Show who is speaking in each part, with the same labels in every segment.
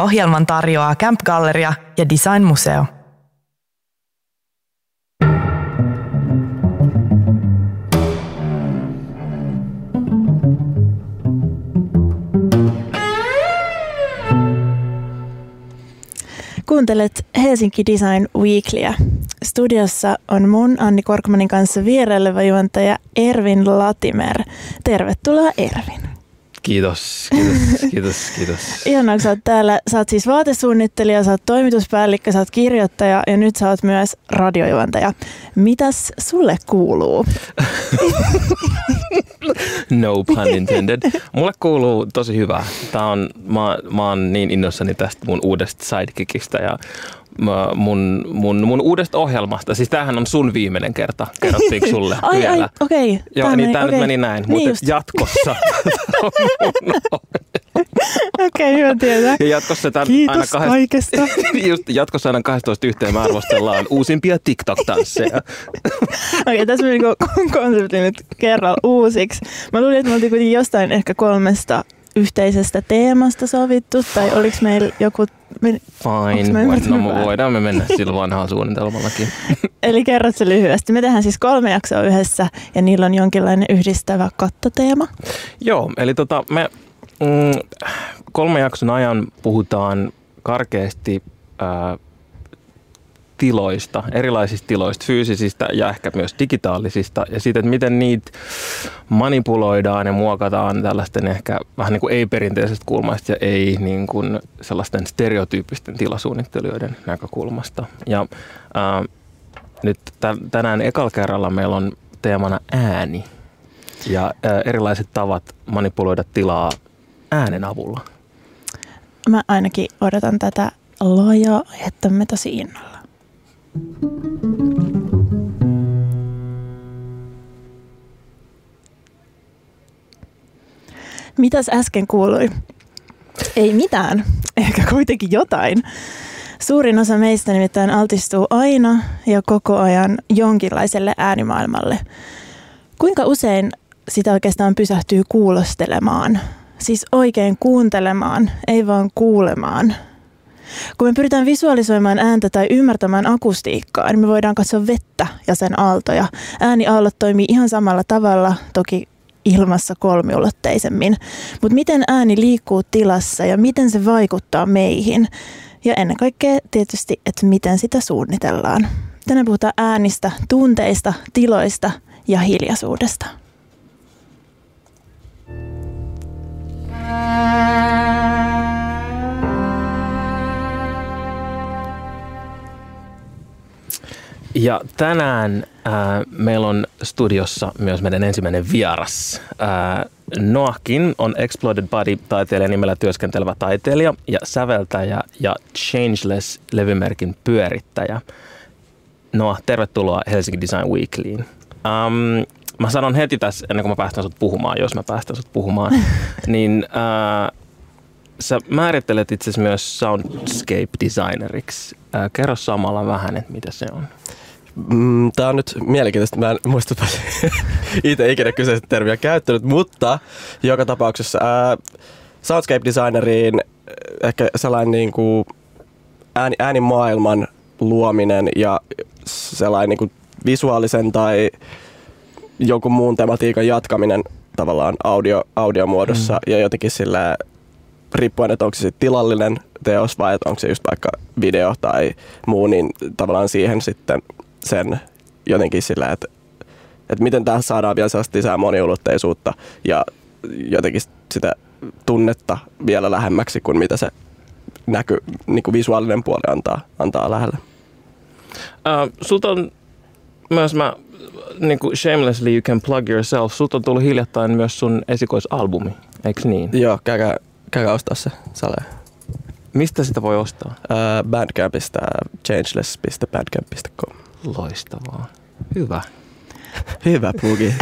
Speaker 1: Ohjelman tarjoaa Camp Galleria ja Design Museo.
Speaker 2: Kuuntelet Helsinki Design Weeklyä. Studiossa on mun Anni Korkmanin kanssa vieraileva juontaja Ervin Latimer. Tervetuloa Ervin.
Speaker 3: Kiitos, kiitos, kiitos, kiitos.
Speaker 2: Ihanaa, kun sä oot täällä. Sä oot siis vaatesuunnittelija, sä oot toimituspäällikkö, sä oot kirjoittaja ja nyt sä oot myös radiojuontaja. Mitäs sulle kuuluu?
Speaker 3: no pun intended. Mulle kuuluu tosi hyvää. Tää on, mä, mä oon niin innoissani tästä mun uudesta sidekickistä ja mun, mun, mun uudesta ohjelmasta. Siis tämähän on sun viimeinen kerta, kerrottiinko sulle
Speaker 2: ai,
Speaker 3: vielä?
Speaker 2: Ai, okei. Okay.
Speaker 3: Joo, niin tämä okay. nyt meni näin, niin mutta jatkossa
Speaker 2: Okei, okay, hyvä tietää.
Speaker 3: Ja jatkossa tämän
Speaker 2: Kiitos
Speaker 3: aina
Speaker 2: kahdest... kaikesta.
Speaker 3: just, jatkossa aina 12 yhteen me arvostellaan uusimpia TikTok-tansseja.
Speaker 2: Okei, okay, tässä meni konsepti nyt kerralla uusiksi. Mä luulin, että me oltiin kuitenkin jostain ehkä kolmesta yhteisestä teemasta sovittu, tai oliko meillä joku...
Speaker 3: Fine, me no, me voidaan me mennä sillä vanhalla suunnitelmallakin.
Speaker 2: Eli kerrot se lyhyesti. Me tehdään siis kolme jaksoa yhdessä, ja niillä on jonkinlainen yhdistävä kattoteema.
Speaker 3: Joo, eli tota, me mm, kolme jakson ajan puhutaan karkeasti äh, tiloista, erilaisista tiloista, fyysisistä ja ehkä myös digitaalisista, ja siitä, että miten niitä manipuloidaan ja muokataan tällaisten ehkä vähän niin kuin ei-perinteisestä kulmasta ja ei niin kuin sellaisten stereotyyppisten tilasuunnittelijoiden näkökulmasta. Ja ää, nyt tänään ekalla kerralla meillä on teemana ääni ja ää, erilaiset tavat manipuloida tilaa äänen avulla.
Speaker 2: Mä ainakin odotan tätä laajaa me tosi innolla. Mitäs äsken kuului? Ei mitään, ehkä kuitenkin jotain. Suurin osa meistä nimittäin altistuu aina ja koko ajan jonkinlaiselle äänimaailmalle. Kuinka usein sitä oikeastaan pysähtyy kuulostelemaan? Siis oikein kuuntelemaan, ei vaan kuulemaan – kun me pyritään visualisoimaan ääntä tai ymmärtämään akustiikkaa, niin me voidaan katsoa vettä ja sen aaltoja. Ääniaallot toimii ihan samalla tavalla, toki ilmassa kolmiulotteisemmin. Mutta miten ääni liikkuu tilassa ja miten se vaikuttaa meihin? Ja ennen kaikkea tietysti, että miten sitä suunnitellaan. Tänään puhutaan äänistä, tunteista, tiloista ja hiljaisuudesta.
Speaker 3: Ja tänään äh, meillä on studiossa myös meidän ensimmäinen vieras. Äh, Noahkin on Exploded Body-taiteilija nimellä työskentelevä taiteilija ja säveltäjä ja Changeless-levymerkin pyörittäjä. Noah, tervetuloa Helsinki Design Weeklyin. Um, mä sanon heti tässä, ennen kuin mä päästän sut puhumaan, jos mä päästän sut puhumaan, niin äh, sä määrittelet itse myös soundscape designeriksi. Äh, kerro samalla vähän, että mitä se on.
Speaker 4: Mm, Tämä on nyt mielenkiintoista. Mä en muista itse ikinä kyseistä termiä käyttänyt, mutta joka tapauksessa ää, soundscape designeriin ehkä sellainen niin kuin ääni, äänimaailman luominen ja sellainen niin kuin visuaalisen tai jonkun muun tematiikan jatkaminen tavallaan audio, audiomuodossa mm. ja jotenkin sillä riippuen, että onko se tilallinen teos vai onko se just vaikka video tai muu, niin tavallaan siihen sitten sen jotenkin sillä, että, että miten tähän saadaan vielä sellaista lisää moniulotteisuutta ja jotenkin sitä tunnetta vielä lähemmäksi kuin mitä se näky, niin kuin visuaalinen puoli antaa, antaa lähelle.
Speaker 3: Uh, sulta on myös mä, niin kuin shamelessly you can plug yourself, sulta on tullut hiljattain myös sun esikoisalbumi, eikö niin?
Speaker 4: Joo, käykää, käykää ostaa se sale.
Speaker 3: Mistä sitä voi ostaa?
Speaker 4: Uh, Bandcampista, changeless.bandcamp.com.
Speaker 3: Loistavaa. Hyvä.
Speaker 4: Hyvä plugi.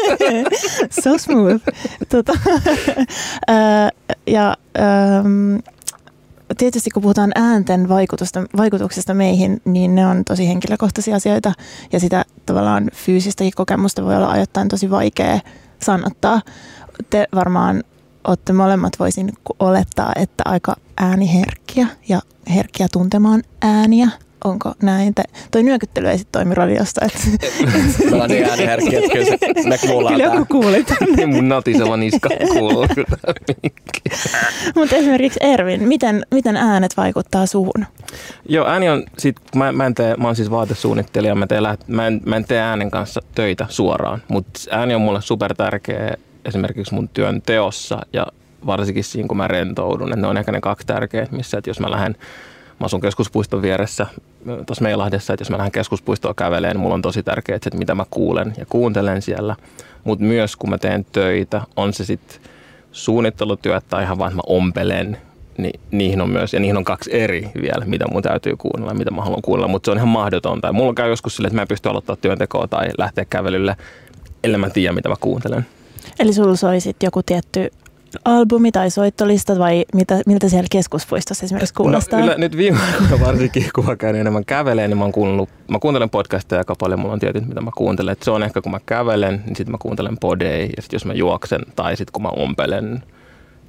Speaker 2: so smooth. Tota, ja ähm, tietysti kun puhutaan äänten vaikutusta, vaikutuksesta meihin, niin ne on tosi henkilökohtaisia asioita ja sitä tavallaan fyysistäkin kokemusta voi olla ajoittain tosi vaikea sanottaa. Te varmaan olette molemmat voisin olettaa, että aika ääniherkkiä ja herkkiä tuntemaan ääniä. Onko näin? Te, toi nyökyttely ei sit toimi radiosta. Et,
Speaker 4: Me ollaan niin ääniherkkiä, että kyllä se, me kuullaan
Speaker 2: kyllä joku kuuli.
Speaker 3: Niin mun natiseva niska kuuluu.
Speaker 2: Mutta esimerkiksi Ervin, miten, miten äänet vaikuttaa suhun?
Speaker 3: Joo, ääni on, sit, mä, mä, en tee, mä oon siis vaatesuunnittelija, mä, teen, mä, en, mä en tee äänen kanssa töitä suoraan, mutta ääni on mulle super tärkeä esimerkiksi mun työn teossa ja varsinkin siinä, kun mä rentoudun. Et ne on ehkä ne kaksi tärkeät, missä, että jos mä lähden, mä asun keskuspuiston vieressä tuossa Meilahdessa, että jos mä lähden keskuspuistoon käveleen, niin mulla on tosi tärkeää, että mitä mä kuulen ja kuuntelen siellä. Mutta myös kun mä teen töitä, on se sitten suunnittelutyöt tai ihan vaan, että mä ompelen, niin niihin on myös, ja niihin on kaksi eri vielä, mitä mun täytyy kuunnella, mitä mä haluan kuunnella, mutta se on ihan mahdotonta. Mulla käy joskus sille, että mä en pysty aloittamaan työntekoa tai lähteä kävelylle, ellei mä tiedä, mitä mä kuuntelen.
Speaker 2: Eli sulla soi sit joku tietty albumi tai soittolista vai mitä, miltä siellä keskuspuistossa esimerkiksi kuulostaa?
Speaker 3: No, yle, nyt viime aikoina varsinkin, kun mä käyn enemmän käveleen, niin mä, kuunnellut, mä kuuntelen podcasteja aika paljon, mulla on tietyt, mitä mä kuuntelen. Et se on ehkä, kun mä kävelen, niin sitten mä kuuntelen podeja, ja sitten jos mä juoksen, tai sitten kun mä ompelen,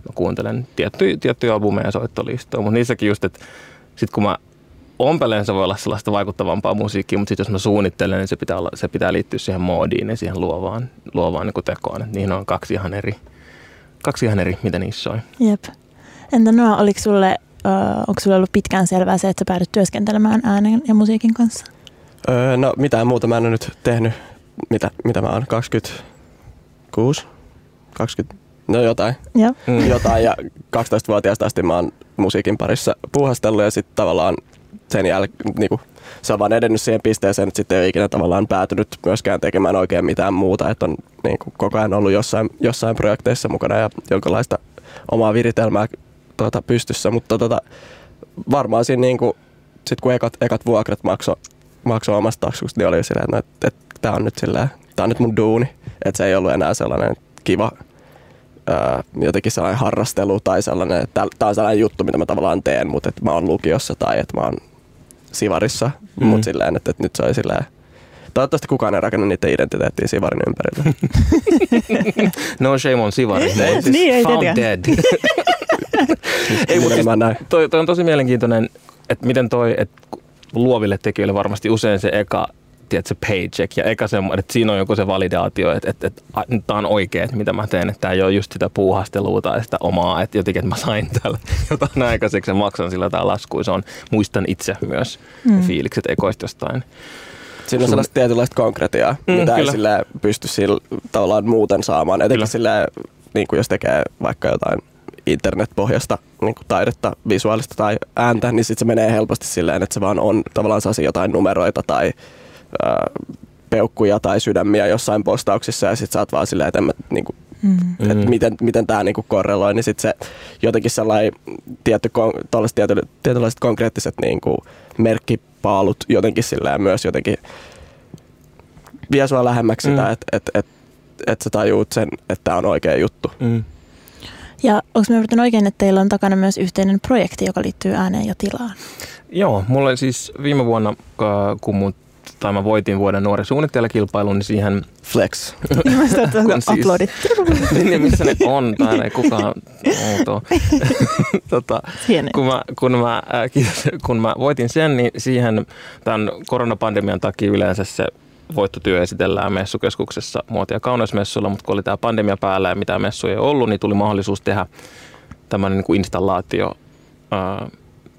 Speaker 3: mä kuuntelen tiettyjä, tiettyjä albumeja ja soittolistoja. Mutta niissäkin just, että sitten kun mä ompelen, se voi olla sellaista vaikuttavampaa musiikkia, mutta sitten jos mä suunnittelen, niin se pitää, olla, se pitää liittyä siihen moodiin ja siihen luovaan, luovaan niin tekoon. Et niihin on kaksi ihan eri, kaksi ihan eri, mitä niissä soi.
Speaker 2: Jep. Entä Noa, oliko sulle, ö, onko sulle ollut pitkään selvää se, että sä päädyt työskentelemään äänen ja musiikin kanssa?
Speaker 4: Öö, no mitään muuta mä en ole nyt tehnyt. Mitä, mitä mä oon? 26? 20? No jotain.
Speaker 2: Joo.
Speaker 3: Mm.
Speaker 4: jotain ja 12-vuotiaasta asti mä oon musiikin parissa puuhastellut ja sitten tavallaan sen jälkeen niinku, se on vaan edennyt siihen pisteeseen, että sitten ei ole ikinä tavallaan päätynyt myöskään tekemään oikein mitään muuta, että on niinku, koko ajan ollut jossain, jossain projekteissa mukana ja jonkinlaista omaa viritelmää tuota, pystyssä, mutta tota, varmaan siinä niinku, sit kun ekat, ekat vuokrat makso, makso omasta taskusta, niin oli silleen, että, no, että, että tämä on nyt silleen, tää on nyt mun duuni, että se ei ollut enää sellainen kiva ää, jotenkin sellainen harrastelu tai sellainen, että tämä on sellainen juttu, mitä mä tavallaan teen, mutta että mä oon lukiossa tai että mä oon sivarissa, mm.
Speaker 3: Mm.
Speaker 4: mutta silleen, että, että nyt se oli silleen, toivottavasti kukaan ei rakenna niiden identiteettiä sivarin ympärille.
Speaker 3: No shame on Sivari. Ne on
Speaker 2: Niin, ei
Speaker 3: found dead. ei, mutta siis,
Speaker 4: näin.
Speaker 3: toi, toi, on tosi mielenkiintoinen, että miten toi, että luoville tekijöille varmasti usein se eka tiedätkö, paycheck ja eka se, että siinä on joku se validaatio, että, että, että a, nyt tämä on oikein, että mitä mä teen, että tämä ei ole just sitä puuhastelua tai sitä omaa, että jotenkin, että mä sain täällä jotain aikaiseksi ja maksan sillä tämä lasku. Se on, muistan itse myös mm. fiilikset ekoista jostain.
Speaker 4: Siinä on sellaista tietynlaista konkretiaa,
Speaker 3: Mm,
Speaker 4: mitä
Speaker 3: kyllä.
Speaker 4: ei sillä pysty sillä tavallaan muuten saamaan. Etenkin
Speaker 3: Kyllä.
Speaker 4: sillä, niin kuin jos tekee vaikka jotain internetpohjasta niin kuin taidetta, visuaalista tai ääntä, niin sitten se menee helposti silleen, että se vaan on tavallaan sellaisia jotain numeroita tai peukkuja tai sydämiä jossain postauksissa ja sitten sä oot vaan silleen, että mä, niin kuin,
Speaker 2: Mm.
Speaker 4: mm. että miten, miten tämä niinku korreloi, niin sitten se jotenkin sellainen tietty, tiety, tietynlaiset konkreettiset niinku merkkipaalut jotenkin silleen myös jotenkin vie sua lähemmäksi
Speaker 3: Mm.
Speaker 4: sitä, että et, et, et sä tajuut sen, että tämä on oikea juttu.
Speaker 3: Mm.
Speaker 2: Ja onko me ymmärtänyt oikein, että teillä on takana myös yhteinen projekti, joka liittyy ääneen ja tilaan?
Speaker 3: Joo, mulla oli siis viime vuonna, kun mut, tai mä voitin vuoden nuori suunnittelijakilpailun, niin siihen
Speaker 4: Flex.
Speaker 3: Kun siis-
Speaker 2: uploadit
Speaker 3: niin missä ne on, täällä ei kukaan outoa. tota, kun, mä, kun, mä, äh, kiitos, kun mä voitin sen, niin siihen tämän koronapandemian takia yleensä se voittotyö esitellään messukeskuksessa muoti- ja kauneusmessuilla, mutta kun oli tämä pandemia päällä ja mitään messuja ei ollut, niin tuli mahdollisuus tehdä tämmöinen niin kuin installaatio ää,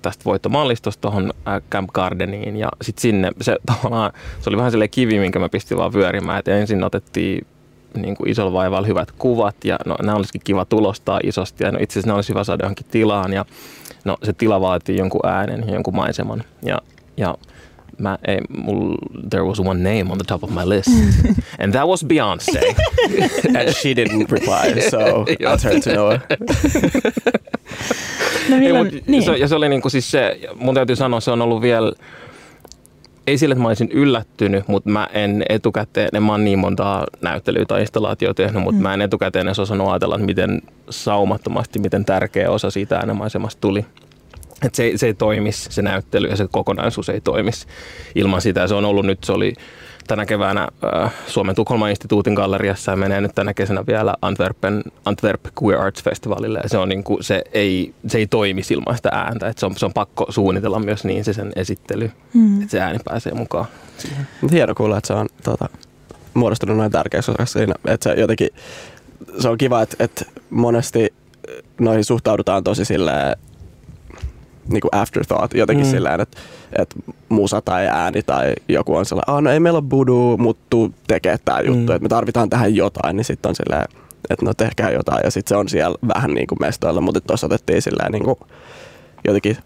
Speaker 3: tästä voittomallistosta tuohon Camp Gardeniin ja sitten sinne se tavallaan, se oli vähän sellainen kivi, minkä mä pistin vaan pyörimään, että ensin otettiin niin kuin isolla vaivalla hyvät kuvat ja no, nämä olisikin kiva tulostaa isosti ja no, itse asiassa nämä olisi hyvä saada johonkin tilaan ja no, se tila vaatii jonkun äänen ja jonkun maiseman ja, ja mä ei, mul, there was one name on the top of my list and that was Beyoncé.
Speaker 4: And she didn't reply, so that's her to know.
Speaker 2: No
Speaker 3: Ei,
Speaker 2: milloin,
Speaker 3: mut
Speaker 2: niin.
Speaker 3: se, ja se oli niinku siis se, mun täytyy sanoa, se on ollut vielä, ei sille, että mä olisin yllättynyt, mutta mä en etukäteen, en mä oon niin montaa näyttelyä tai installaatioa tehnyt, mutta mm. mä en etukäteen edes osannut ajatella, että miten saumattomasti, miten tärkeä osa siitä äänemaisemasta tuli. että se, ei- se ei toimisi, se näyttely ja se kokonaisuus ei toimisi ilman sitä. Se on ollut nyt, se oli tänä keväänä äh, Suomen Tukholman instituutin galleriassa ja menee nyt tänä kesänä vielä Antwerpen, Antwerp Queer Arts Festivalille. Ja se, on niin kuin, se, ei, se ei toimi ilman sitä ääntä. Et se, on, se on pakko suunnitella myös niin se sen esittely,
Speaker 2: Mm.
Speaker 3: että se ääni pääsee mukaan.
Speaker 4: Mut Hieno kuulla, että se on tota, muodostunut noin tärkeäksi osaksi siinä. Että se jotenkin, se on kiva, että, että monesti noihin suhtaudutaan tosi silleen niin kuin afterthought jotenkin
Speaker 3: mm.
Speaker 4: silleen, että, että musa tai ääni tai joku on sellainen, ah no ei meillä ole budu, mutta tekee tämä juttu,
Speaker 3: Mm.
Speaker 4: että me tarvitaan tähän jotain, niin sitten on silleen, että no tehkää jotain ja sitten se on siellä vähän niin kuin mestoilla, mutta tuossa otettiin silleen niin kuin jotenkin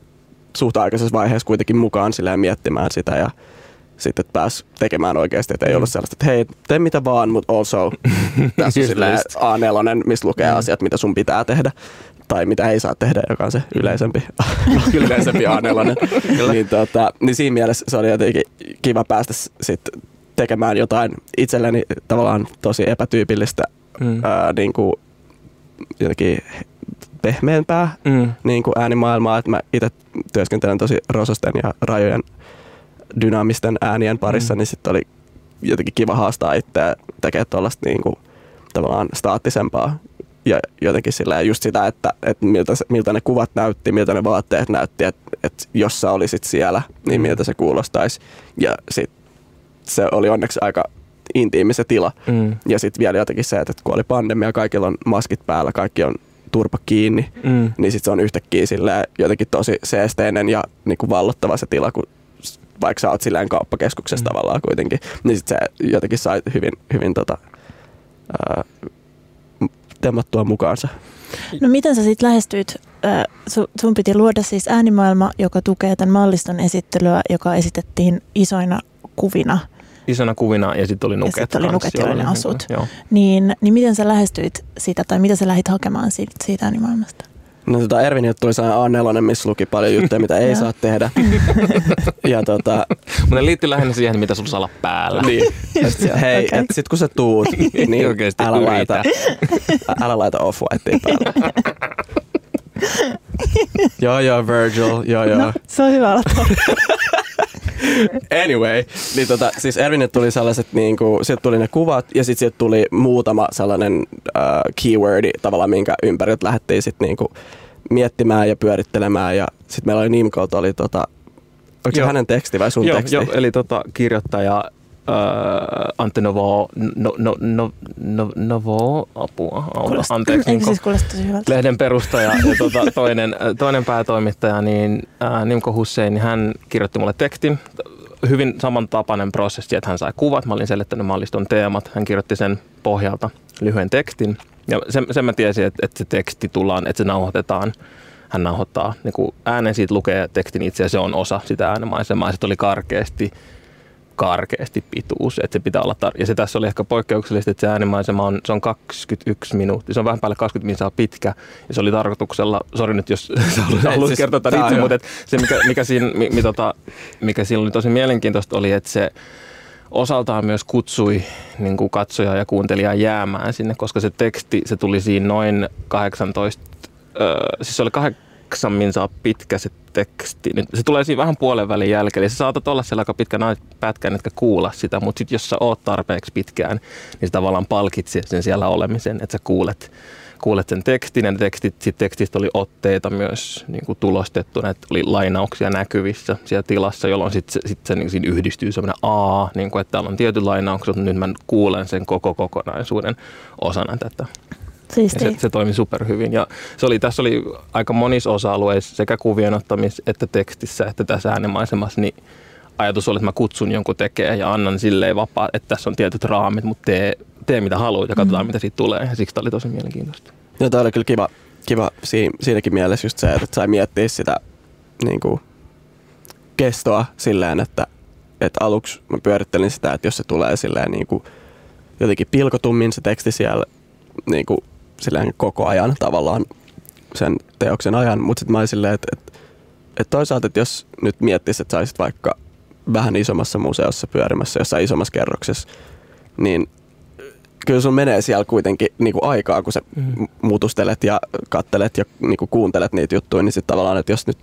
Speaker 4: suht aikaisessa vaiheessa kuitenkin mukaan silleen miettimään sitä ja sitten että pääsi tekemään oikeasti, että ei
Speaker 3: Mm.
Speaker 4: ollut sellaista, että hei, tee mitä vaan, mutta also tässä on silleen
Speaker 3: just.
Speaker 4: A4, missä lukee
Speaker 3: Mm.
Speaker 4: asiat, mitä sun pitää tehdä tai mitä ei saa tehdä, joka on se yleisempi, yleisempi A4. niin, tota, niin siinä mielessä se oli jotenkin kiva päästä s- sit tekemään jotain itselleni tavallaan tosi epätyypillistä
Speaker 3: Mm.
Speaker 4: ää, niin kuin, jotenkin pehmeämpää
Speaker 3: Mm.
Speaker 4: niin kuin äänimaailmaa, että mä itse työskentelen tosi rososten ja rajojen dynaamisten äänien parissa,
Speaker 3: mm.
Speaker 4: niin sitten oli jotenkin kiva haastaa itseä tekemään tuollaista niin kuin, tavallaan staattisempaa ja jotenkin sillä just sitä, että, että miltä, se, miltä ne kuvat näytti, miltä ne vaatteet näytti, että, että jos sä olisit siellä, niin miltä se kuulostaisi. Ja sitten se oli onneksi aika intiimi se tila.
Speaker 3: Mm.
Speaker 4: Ja sitten vielä jotenkin se, että kun oli pandemia, kaikilla on maskit päällä, kaikki on turpa kiinni,
Speaker 3: Mm.
Speaker 4: niin sitten se on yhtäkkiä silleen jotenkin tosi seesteinen ja niin kuin vallottava se tila, kun vaikka sä oot silleen kauppakeskuksessa
Speaker 3: Mm.
Speaker 4: tavallaan kuitenkin, niin sitten se jotenkin sai hyvin, hyvin tota, ää, temmattua mukaansa.
Speaker 2: No miten sä sitten lähestyit? Äh, su- sun piti luoda siis äänimaailma, joka tukee tämän malliston esittelyä, joka esitettiin isoina kuvina.
Speaker 3: Isona kuvina ja sitten oli nuket.
Speaker 2: sit oli
Speaker 3: kans,
Speaker 2: nuket, joilla
Speaker 3: joo,
Speaker 2: ne asut.
Speaker 3: Joo.
Speaker 2: Niin, niin miten sä lähestyit sitä tai mitä sä lähdit hakemaan siitä, siitä äänimaailmasta?
Speaker 4: No tota Erviniltä tuli sellainen A4, missä luki paljon juttuja, mitä ei saa tehdä. ja tota,
Speaker 3: Mutta ne liittyy lähinnä siihen, mitä sulla saa olla päällä.
Speaker 4: niin, et,
Speaker 2: Joo,
Speaker 4: hei,
Speaker 2: okei.
Speaker 4: et sit kun sä tuut, niin
Speaker 3: Oikeesti
Speaker 4: älä
Speaker 3: yritä.
Speaker 4: laita, älä laita off päälle. joo joo Virgil, joo joo.
Speaker 2: No, se on hyvä aloittaa.
Speaker 4: Anyway, niin tota, siis Ervinille tuli sellaiset, niin kuin, sieltä tuli ne kuvat ja sitten sieltä tuli muutama sellainen äh, keywordi tavallaan, minkä ympäriltä lähdettiin sitten niin kuin, miettimään ja pyörittelemään ja sitten meillä oli Nimkolta oli tota, onko se hänen teksti vai sun
Speaker 3: Joo,
Speaker 4: teksti?
Speaker 3: joo, eli tota, kirjoittaja äh, Ante Novo, no, no, no, no, Novo, apua,
Speaker 2: Kuulostaa-
Speaker 3: anteeksi. Niin
Speaker 2: siis kuulosta tosi hyvältä?
Speaker 3: lehden perustaja ja tota, toinen, toinen päätoimittaja, niin äh, Nimko Hussein, niin hän kirjoitti mulle tekstin. Hyvin samantapainen prosessi, että hän sai kuvat, mä olin selittänyt malliston teemat, hän kirjoitti sen pohjalta lyhyen tekstin. Ja sen, sen mä tiesin, että, että se teksti tullaan, että se nauhoitetaan. Hän nauhoittaa niin kuin äänen, siitä lukee tekstin itse ja se on osa sitä äänemaisemaa. Sitten oli karkeasti karkeasti pituus, että se pitää olla tar- Ja se tässä oli ehkä poikkeuksellista, että se äänimaisema on, se on 21 minuuttia, se on vähän päälle 20 minuuttia pitkä, ja se oli tarkoituksella, sori nyt jos sä haluais
Speaker 4: siis
Speaker 3: kertoa tämän itse, mutta se mikä, mikä, siinä, mi, mi, tota, mikä siinä oli tosi mielenkiintoista oli, että se osaltaan myös kutsui niin kuin katsojaa ja kuuntelijaa jäämään sinne, koska se teksti, se tuli siinä noin 18, öö, siis se oli kahdeksan minsaa pitkä se teksti. Nyt se tulee siinä vähän puolen välin jälkeen, eli sä saatat olla siellä aika pitkän pätkän, etkä kuulla sitä, mutta sitten jos sä oot tarpeeksi pitkään, niin se tavallaan palkitsi sen siellä olemisen, että sä kuulet, kuulet sen tekstin, ja tekstit, sit tekstistä oli otteita myös niin kuin tulostettuna, että oli lainauksia näkyvissä siellä tilassa, jolloin sitten sit se, niin siinä yhdistyy semmoinen A, niin kuin, että täällä on tietyt lainaukset, mutta nyt mä kuulen sen koko kokonaisuuden osana tätä. Ja se, se toimi superhyvin. Ja se oli, tässä oli aika monissa osa-alueissa sekä kuvien ottamis että tekstissä että tässä äänemaisemassa, niin ajatus oli, että mä kutsun jonkun tekemään ja annan silleen vapaa, että tässä on tietyt raamit, mutta tee, tee mitä haluat ja katsotaan,
Speaker 2: Mm.
Speaker 3: mitä siitä tulee. Ja siksi tämä oli tosi mielenkiintoista.
Speaker 4: No toi oli kyllä kiva, kiva siinä, siinäkin mielessä just se, että sai miettiä sitä niin kuin, kestoa silleen, että, että aluksi mä pyörittelin sitä, että jos se tulee silleen niin kuin, jotenkin pilkotummin se teksti siellä niin kuin, silleen koko ajan tavallaan sen teoksen ajan, mutta sitten mä olin silleen, että, että, että toisaalta, että jos nyt miettisi, että saisit vaikka vähän isommassa museossa pyörimässä jossain isommassa kerroksessa, niin kyllä sun menee siellä kuitenkin niin kuin aikaa, kun sä
Speaker 3: Mm.
Speaker 4: mutustelet ja kattelet ja niin kuin kuuntelet niitä juttuja, niin sitten tavallaan, että jos nyt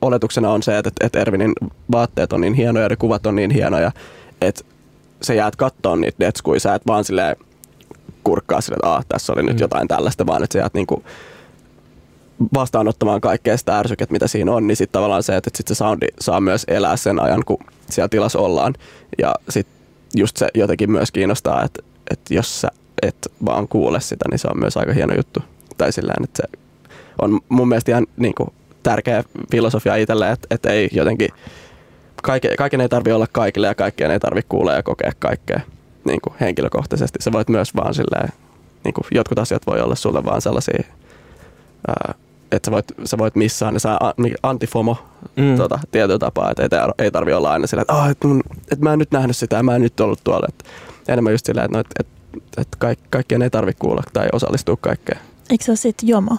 Speaker 4: oletuksena on se, että, että Ervinin vaatteet on niin hienoja ja kuvat on niin hienoja, että sä jäät kattoon niitä detskuja, sä et vaan silleen kurkkaa sille, että ah, tässä oli nyt
Speaker 3: Mm.
Speaker 4: jotain tällaista, vaan että sä jäät niinku vastaanottamaan kaikkea sitä ärsyket, mitä siinä on, niin sitten tavallaan se, että sit se soundi saa myös elää sen ajan, kun siellä tilassa ollaan. Ja sitten just se jotenkin myös kiinnostaa, että, että jos sä et vaan kuule sitä, niin se on myös aika hieno juttu. Tai sillä että se on mun mielestä ihan niin kuin, tärkeä filosofia itselle, että, että ei jotenkin, kaiken, kaiken ei tarvi olla kaikille ja kaikkeen ei tarvi kuulla ja kokea kaikkea niin kuin henkilökohtaisesti. Sä voit myös vaan silleen, niin kuin, jotkut asiat voi olla sulle vaan sellaisia, ää, että sä voit, sä voit missään, niin antifomo mm. tota, tietyllä tapaa, että ei, tar- ei tarvi olla aina sillä, että, oh, että, mun, että mä en nyt nähnyt sitä ja mä en nyt ollut tuolla. Että enemmän just silleen, että, no, että, että, että kaik, kaikkien ei tarvi kuulla tai osallistua kaikkeen.
Speaker 2: Eikö se ole sitten jomo?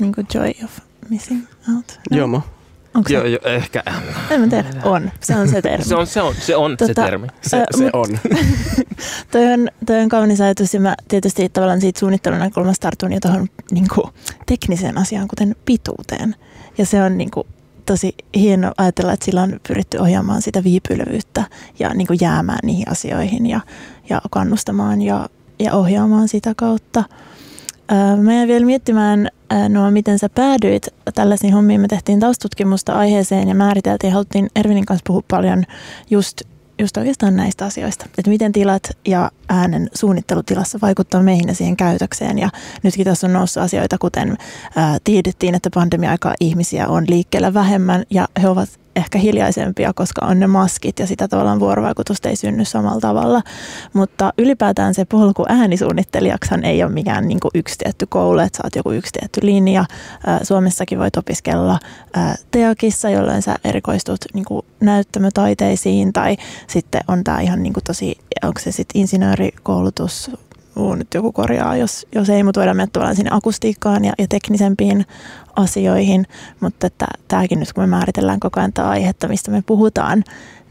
Speaker 2: Niin kuin joy of missing out? No.
Speaker 4: Jomo.
Speaker 2: Onko se?
Speaker 3: Joo, jo, ehkä.
Speaker 2: En mä tiedä. On. Se on se termi.
Speaker 3: Se on se, on, se, on se
Speaker 2: Tota,
Speaker 3: termi.
Speaker 4: Se, se
Speaker 2: mut-
Speaker 4: on.
Speaker 2: Toi on, toi on kaunis ajatus ja mä tietysti tavallaan siitä suunnittelun näkökulmasta tartun jo tuohon niin tekniseen asiaan, kuten pituuteen. Ja se on niin kuin, tosi hieno ajatella, että sillä on pyritty ohjaamaan sitä viipylevyyttä ja niin kuin jäämään niihin asioihin ja, ja kannustamaan ja, ja ohjaamaan sitä kautta. Mä jäin vielä miettimään, Noa, miten sä päädyit tällaisiin hommiin. Me tehtiin taustutkimusta aiheeseen ja määriteltiin, haluttiin Ervinin kanssa puhua paljon just just oikeastaan näistä asioista, että miten tilat ja äänen suunnittelutilassa vaikuttaa meihin ja siihen käytökseen. Ja nytkin tässä on noussut asioita, kuten ää, tiedettiin, että pandemia-aikaa ihmisiä on liikkeellä vähemmän ja he ovat ehkä hiljaisempia, koska on ne maskit ja sitä tavallaan vuorovaikutusta ei synny samalla tavalla. Mutta ylipäätään se polku äänisuunnittelijaksihan ei ole mikään niin kuin yksi tietty koulu, että sä oot joku yksi tietty linja. Suomessakin voit opiskella Teakissa, jolloin sä erikoistut niin kuin näyttämötaiteisiin tai sitten on tämä ihan niin kuin tosi, onko se sitten insinöörikoulutus, Uu, nyt joku korjaa, jos, jos ei, mutta voidaan mennä tavallaan sinne akustiikkaan ja, ja teknisempiin asioihin, mutta että tämäkin nyt kun me määritellään koko ajan tätä aihetta, mistä me puhutaan,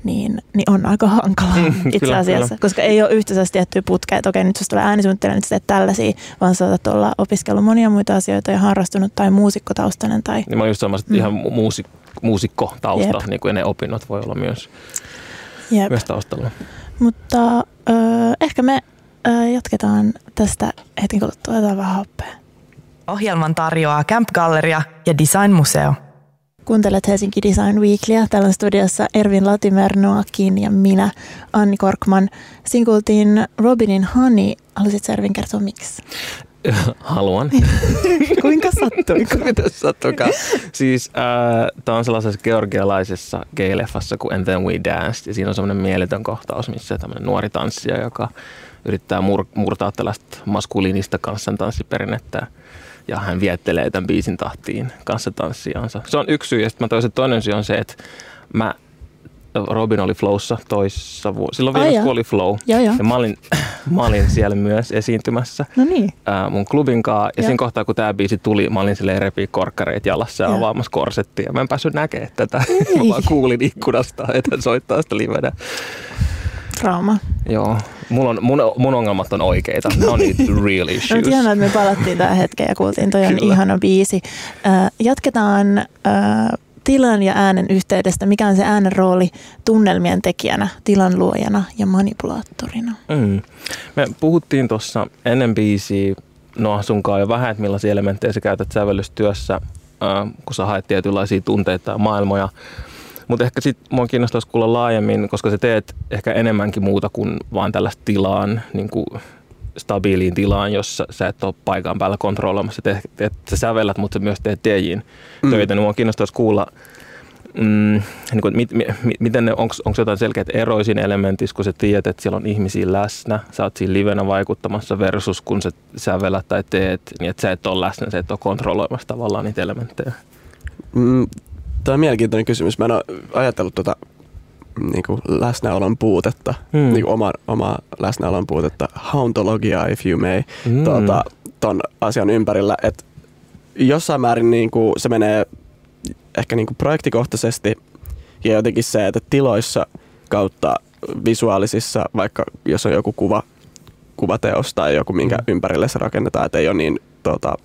Speaker 2: niin, niin on aika hankalaa itse
Speaker 3: Kyllä,
Speaker 2: asiassa,
Speaker 3: kyllä.
Speaker 2: koska ei ole yhtä tiettyä putkea, että okei nyt jos tulee äänisuunnittelu, niin teet tällaisia, vaan saatat olla opiskellut monia muita asioita ja harrastunut tai muusikkotaustainen tai
Speaker 3: Niin mä just samassa, että
Speaker 2: Mm.
Speaker 3: ihan muusik, muusikko tausta,
Speaker 2: Jep.
Speaker 3: niin kuin ne opinnot voi olla myös,
Speaker 2: jep.
Speaker 3: myös taustalla.
Speaker 2: Mutta ö, ehkä me jatketaan tästä hetken kuluttua, otetaan vähän happea.
Speaker 1: Ohjelman tarjoaa Camp Galleria ja Design Museo.
Speaker 2: Kuuntelet Helsinki Design Weeklyä. Täällä on studiossa Ervin Latimer, Noakin ja minä, Anni Korkman. Siinä kuultiin Robinin Honey. Haluaisitko Ervin kertoa miksi?
Speaker 3: Haluan.
Speaker 2: Kuinka sattui?
Speaker 3: Mitä sattukaan? Siis äh, tämä on sellaisessa georgialaisessa gay-leffassa kuin And Then We Danced. Ja siinä on semmoinen mieletön kohtaus, missä tämmöinen nuori tanssija, joka yrittää mur- murtaa tällaista maskuliinista kanssantanssiperinnettä. Ja hän viettelee tämän biisin tahtiin kanssatanssijansa. Se on yksi syy. Ja sitten mä toisin, toinen syy on se, että mä Robin oli Flowssa toissa vuonna. Silloin viimeksi,
Speaker 2: jaa.
Speaker 3: kun oli Flow.
Speaker 2: Joo, joo.
Speaker 3: Ja mä olin, mä olin siellä myös esiintymässä
Speaker 2: No niin.
Speaker 3: ää, mun klubin kaa. Ja
Speaker 2: Joo.
Speaker 3: siinä kohtaa, kun tämä biisi tuli, mä olin silleen repii korkkareit jalassa ja
Speaker 2: Joo.
Speaker 3: avaamassa korsettia. Ja mä en päässyt näkemään tätä.
Speaker 2: Ei.
Speaker 3: mä vaan kuulin ikkunasta, että soittaa sitä livenä.
Speaker 2: Trauma.
Speaker 3: Joo. Mulla on, mun, mun ongelmat on oikeita. Ne on niitä real
Speaker 2: No,
Speaker 3: issues.
Speaker 2: mutta ihanaa, että me palattiin tähän hetkeen ja kuultiin, toi on
Speaker 3: Kyllä.
Speaker 2: ihana biisi. Äh, jatketaan äh, tilan ja äänen yhteydestä. Mikä on se äänen rooli tunnelmien tekijänä, tilan luojana ja manipulaattorina?
Speaker 3: Mm. Me puhuttiin tuossa ennen biisiä Noah sunkaan jo vähän, että millaisia elementtejä sä käytät sävellystyössä, äh, kun sä haet tietynlaisia tunteita ja maailmoja. Mutta ehkä sitten mua kiinnostaisi kuulla laajemmin, koska sä teet ehkä enemmänkin muuta kuin vaan tällaista tilaan, niin kuin stabiiliin tilaan, jossa sä et ole paikan päällä kontrolloimassa. Te, te, sä sävellät, mutta sä myös teet DJin
Speaker 4: Mm.
Speaker 3: töitä. Niin mua kiinnostaisi kuulla, mm, niin kuin, mit, mi, miten ne, onko jotain selkeät eroja siinä elementissä, kun sä tiedät, että siellä on ihmisiä läsnä, sä oot siinä livenä vaikuttamassa versus kun sä sävellät tai teet, niin että sä et ole läsnä, sä et ole kontrolloimassa tavallaan niitä elementtejä.
Speaker 4: Mm, Tämä on mielenkiintoinen kysymys. Mä en ole ajatellut tuota niin kuin läsnäolon puutetta, mm. niin kuin oma, oma läsnäolon puutetta, hauntologia if you may,
Speaker 3: Mm.
Speaker 4: tuota, ton asian ympärillä. Et jossain määrin niin kuin se menee ehkä niin kuin projektikohtaisesti ja jotenkin se, että tiloissa kautta visuaalisissa, vaikka jos on joku kuva, kuvateos tai joku, minkä
Speaker 3: Mm.
Speaker 4: ympärille se rakennetaan, että ei ole niin, tota,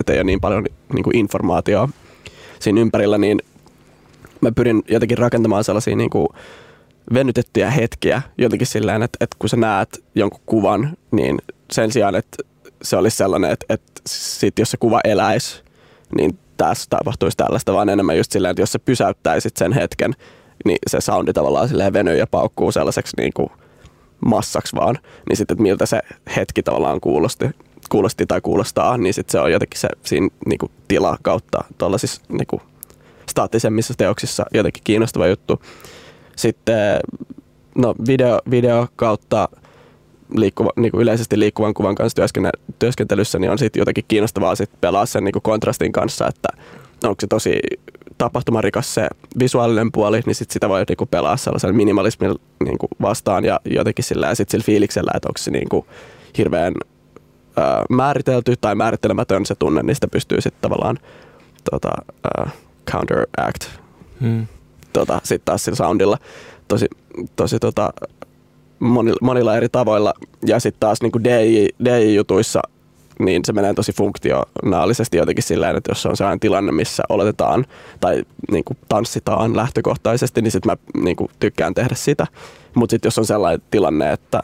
Speaker 4: että ei ole niin paljon niin kuin informaatiota siinä ympärillä, niin mä pyrin jotenkin rakentamaan sellaisia niin kuin venytettyjä hetkiä jotenkin sillä että, että kun sä näet jonkun kuvan, niin sen sijaan, että se olisi sellainen, että, että sit jos se kuva eläisi, niin tässä tapahtuisi tällaista, vaan enemmän just silleen, että jos sä pysäyttäisit sen hetken, niin se soundi tavallaan silleen venyy ja paukkuu sellaiseksi niin kuin massaksi vaan, niin sitten, että miltä se hetki tavallaan kuulosti, kuulosti tai kuulostaa, niin sitten se on jotenkin se siinä niin kuin tila kautta tuollaisissa niin kuin staattisemmissa teoksissa jotenkin kiinnostava juttu. Sitten no, video, video kautta liikkuva, niin kuin yleisesti liikkuvan kuvan kanssa työskentelyssä, niin on sitten jotenkin kiinnostavaa sit pelaa sen niin kuin kontrastin kanssa, että onko se tosi tapahtumarikas se visuaalinen puoli, niin sit sitä voi niinku pelaa sellaisen minimalismin niinku vastaan ja jotenkin sillä sit sillä fiiliksellä, että onko se niinku hirveän ö, määritelty tai määrittelemätön se tunne, niin sitä pystyy sitten tavallaan tota, ö, counteract hmm. tota, sitten taas sillä soundilla tosi, tosi tota, monilla, monilla eri tavoilla. Ja sitten taas niin DJ, DJ-jutuissa niin se menee tosi funktionaalisesti jotenkin sillä että jos on sellainen tilanne, missä oletetaan tai niin kuin tanssitaan lähtökohtaisesti, niin sitten mä niin kuin tykkään tehdä sitä. Mutta sitten jos on sellainen tilanne, että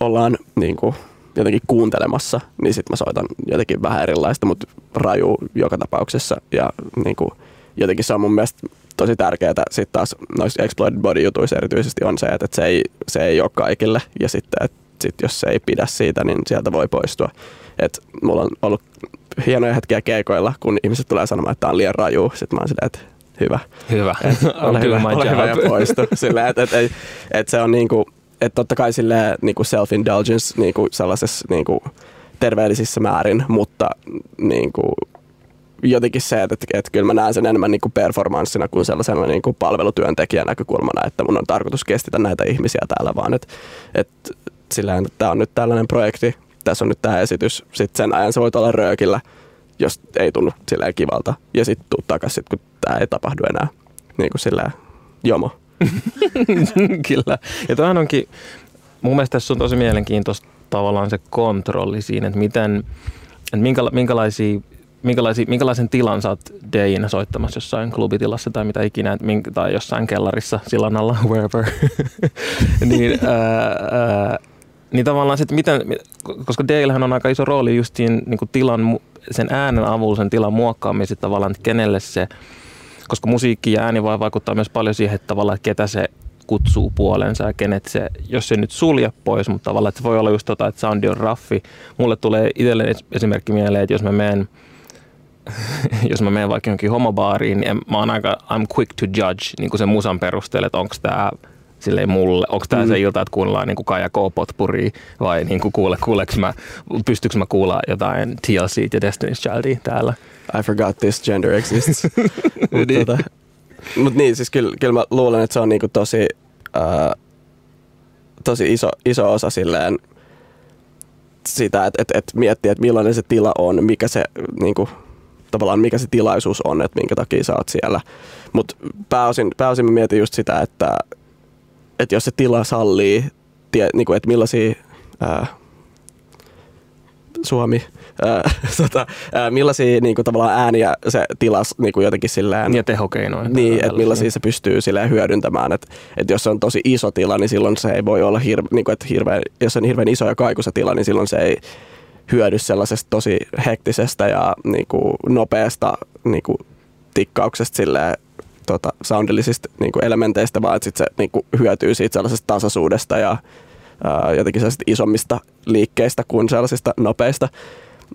Speaker 4: ollaan niin kuin jotenkin kuuntelemassa, niin sitten mä soitan jotenkin vähän erilaista, mutta raju joka tapauksessa. Ja niin kuin, jotenkin se on mun mielestä tosi tärkeää sitten taas noissa exploited body jutuissa erityisesti on se, että se ei, se ei ole kaikille ja sitten, että sit jos se ei pidä siitä, niin sieltä voi poistua. Et mulla on ollut hienoja hetkiä keikoilla, kun ihmiset tulee sanomaan, että tämä on liian raju. Sitten mä oon silleen, että hyvä.
Speaker 3: Hyvä.
Speaker 4: Et, ole hyvä, ole hyvä ja poistu. Silleen, että et, et, et se on niinku, että totta kai silleen, niinku self-indulgence niinku sellaisessa niinku terveellisissä määrin, mutta niinku, jotenkin se, että, että, että kyllä mä näen sen enemmän niin kuin performanssina kuin sellaisena niin kuin palvelutyöntekijän näkökulmana, että mun on tarkoitus kestitä näitä ihmisiä täällä, vaan. Että, että sillä että tämä on nyt tällainen projekti, tässä on nyt tämä esitys, sitten sen ajan se voit olla röökillä, jos ei tunnu silleen kivalta, ja sitten tuu takaisin, kun tämä ei tapahdu enää, niin kuin silleen jomo.
Speaker 3: Kyllä, ja toihan onkin, mun mielestä tässä on tosi mielenkiintoista tavallaan se kontrolli siinä, että miten, että minkäla- minkälaisia minkälaisia, minkälaisen tilan sä oot DJinä soittamassa jossain klubitilassa tai mitä ikinä, minkä, tai jossain kellarissa sillan alla, wherever. niin, ää, ää, niin tavallaan sitten miten, koska DJillähän on aika iso rooli just siinä niin tilan, sen äänen avulla sen tilan muokkaamisessa tavallaan, että kenelle se, koska musiikki ja ääni vaikuttaa myös paljon siihen, että tavallaan, että ketä se kutsuu puolensa ja kenet se, jos se nyt sulje pois, mutta tavallaan, että se voi olla just tota, että soundi on raffi. Mulle tulee itselleni esimerkki mieleen, että jos mä menen jos mä menen vaikka jonkin homobaariin, niin mä oon aika, I'm quick to judge niin kuin sen musan perusteella, että onko tämä silleen mulle, onko tämä mm. se ilta, että kuunnellaan niin Kaja K. Potpuri vai niin kuin kuule, kuuleks mä, pystyykö mä kuulla jotain TLC ja Destiny's Childia täällä?
Speaker 4: I forgot this gender exists. Mutta niin. tota, mut niin, siis kyllä, kyllä mä luulen, että se on niinku tosi, uh, tosi iso, iso osa silleen sitä, että et, et miettiä, että millainen se tila on, mikä se niinku, tavallaan mikä se tilaisuus on, että minkä takia sä oot siellä. Mutta pääosin, pääosin mä mietin just sitä, että, että jos se tila sallii, tie, niin kuin, että millaisia ää, Suomi, ää, tota, ää, millaisia niin kuin, tavallaan ääniä se tilas niin kuin jotenkin silleen...
Speaker 3: Ja tehokeinoja.
Speaker 4: Niin, että millaisia se pystyy silleen hyödyntämään. Että, että jos se on tosi iso tila, niin silloin se ei voi olla hirve, niin kuin, että hirveän, jos on hirveän iso ja kaikuisa tila, niin silloin se ei hyödy sellaisesta tosi hektisestä ja niin kuin nopeasta niin kuin tikkauksesta silleen, tota, soundillisista niin kuin elementeistä, vaan että sit se niin kuin hyötyy siitä sellaisesta tasaisuudesta ja ää, jotenkin sellaisista isommista liikkeistä kuin sellaisista nopeista,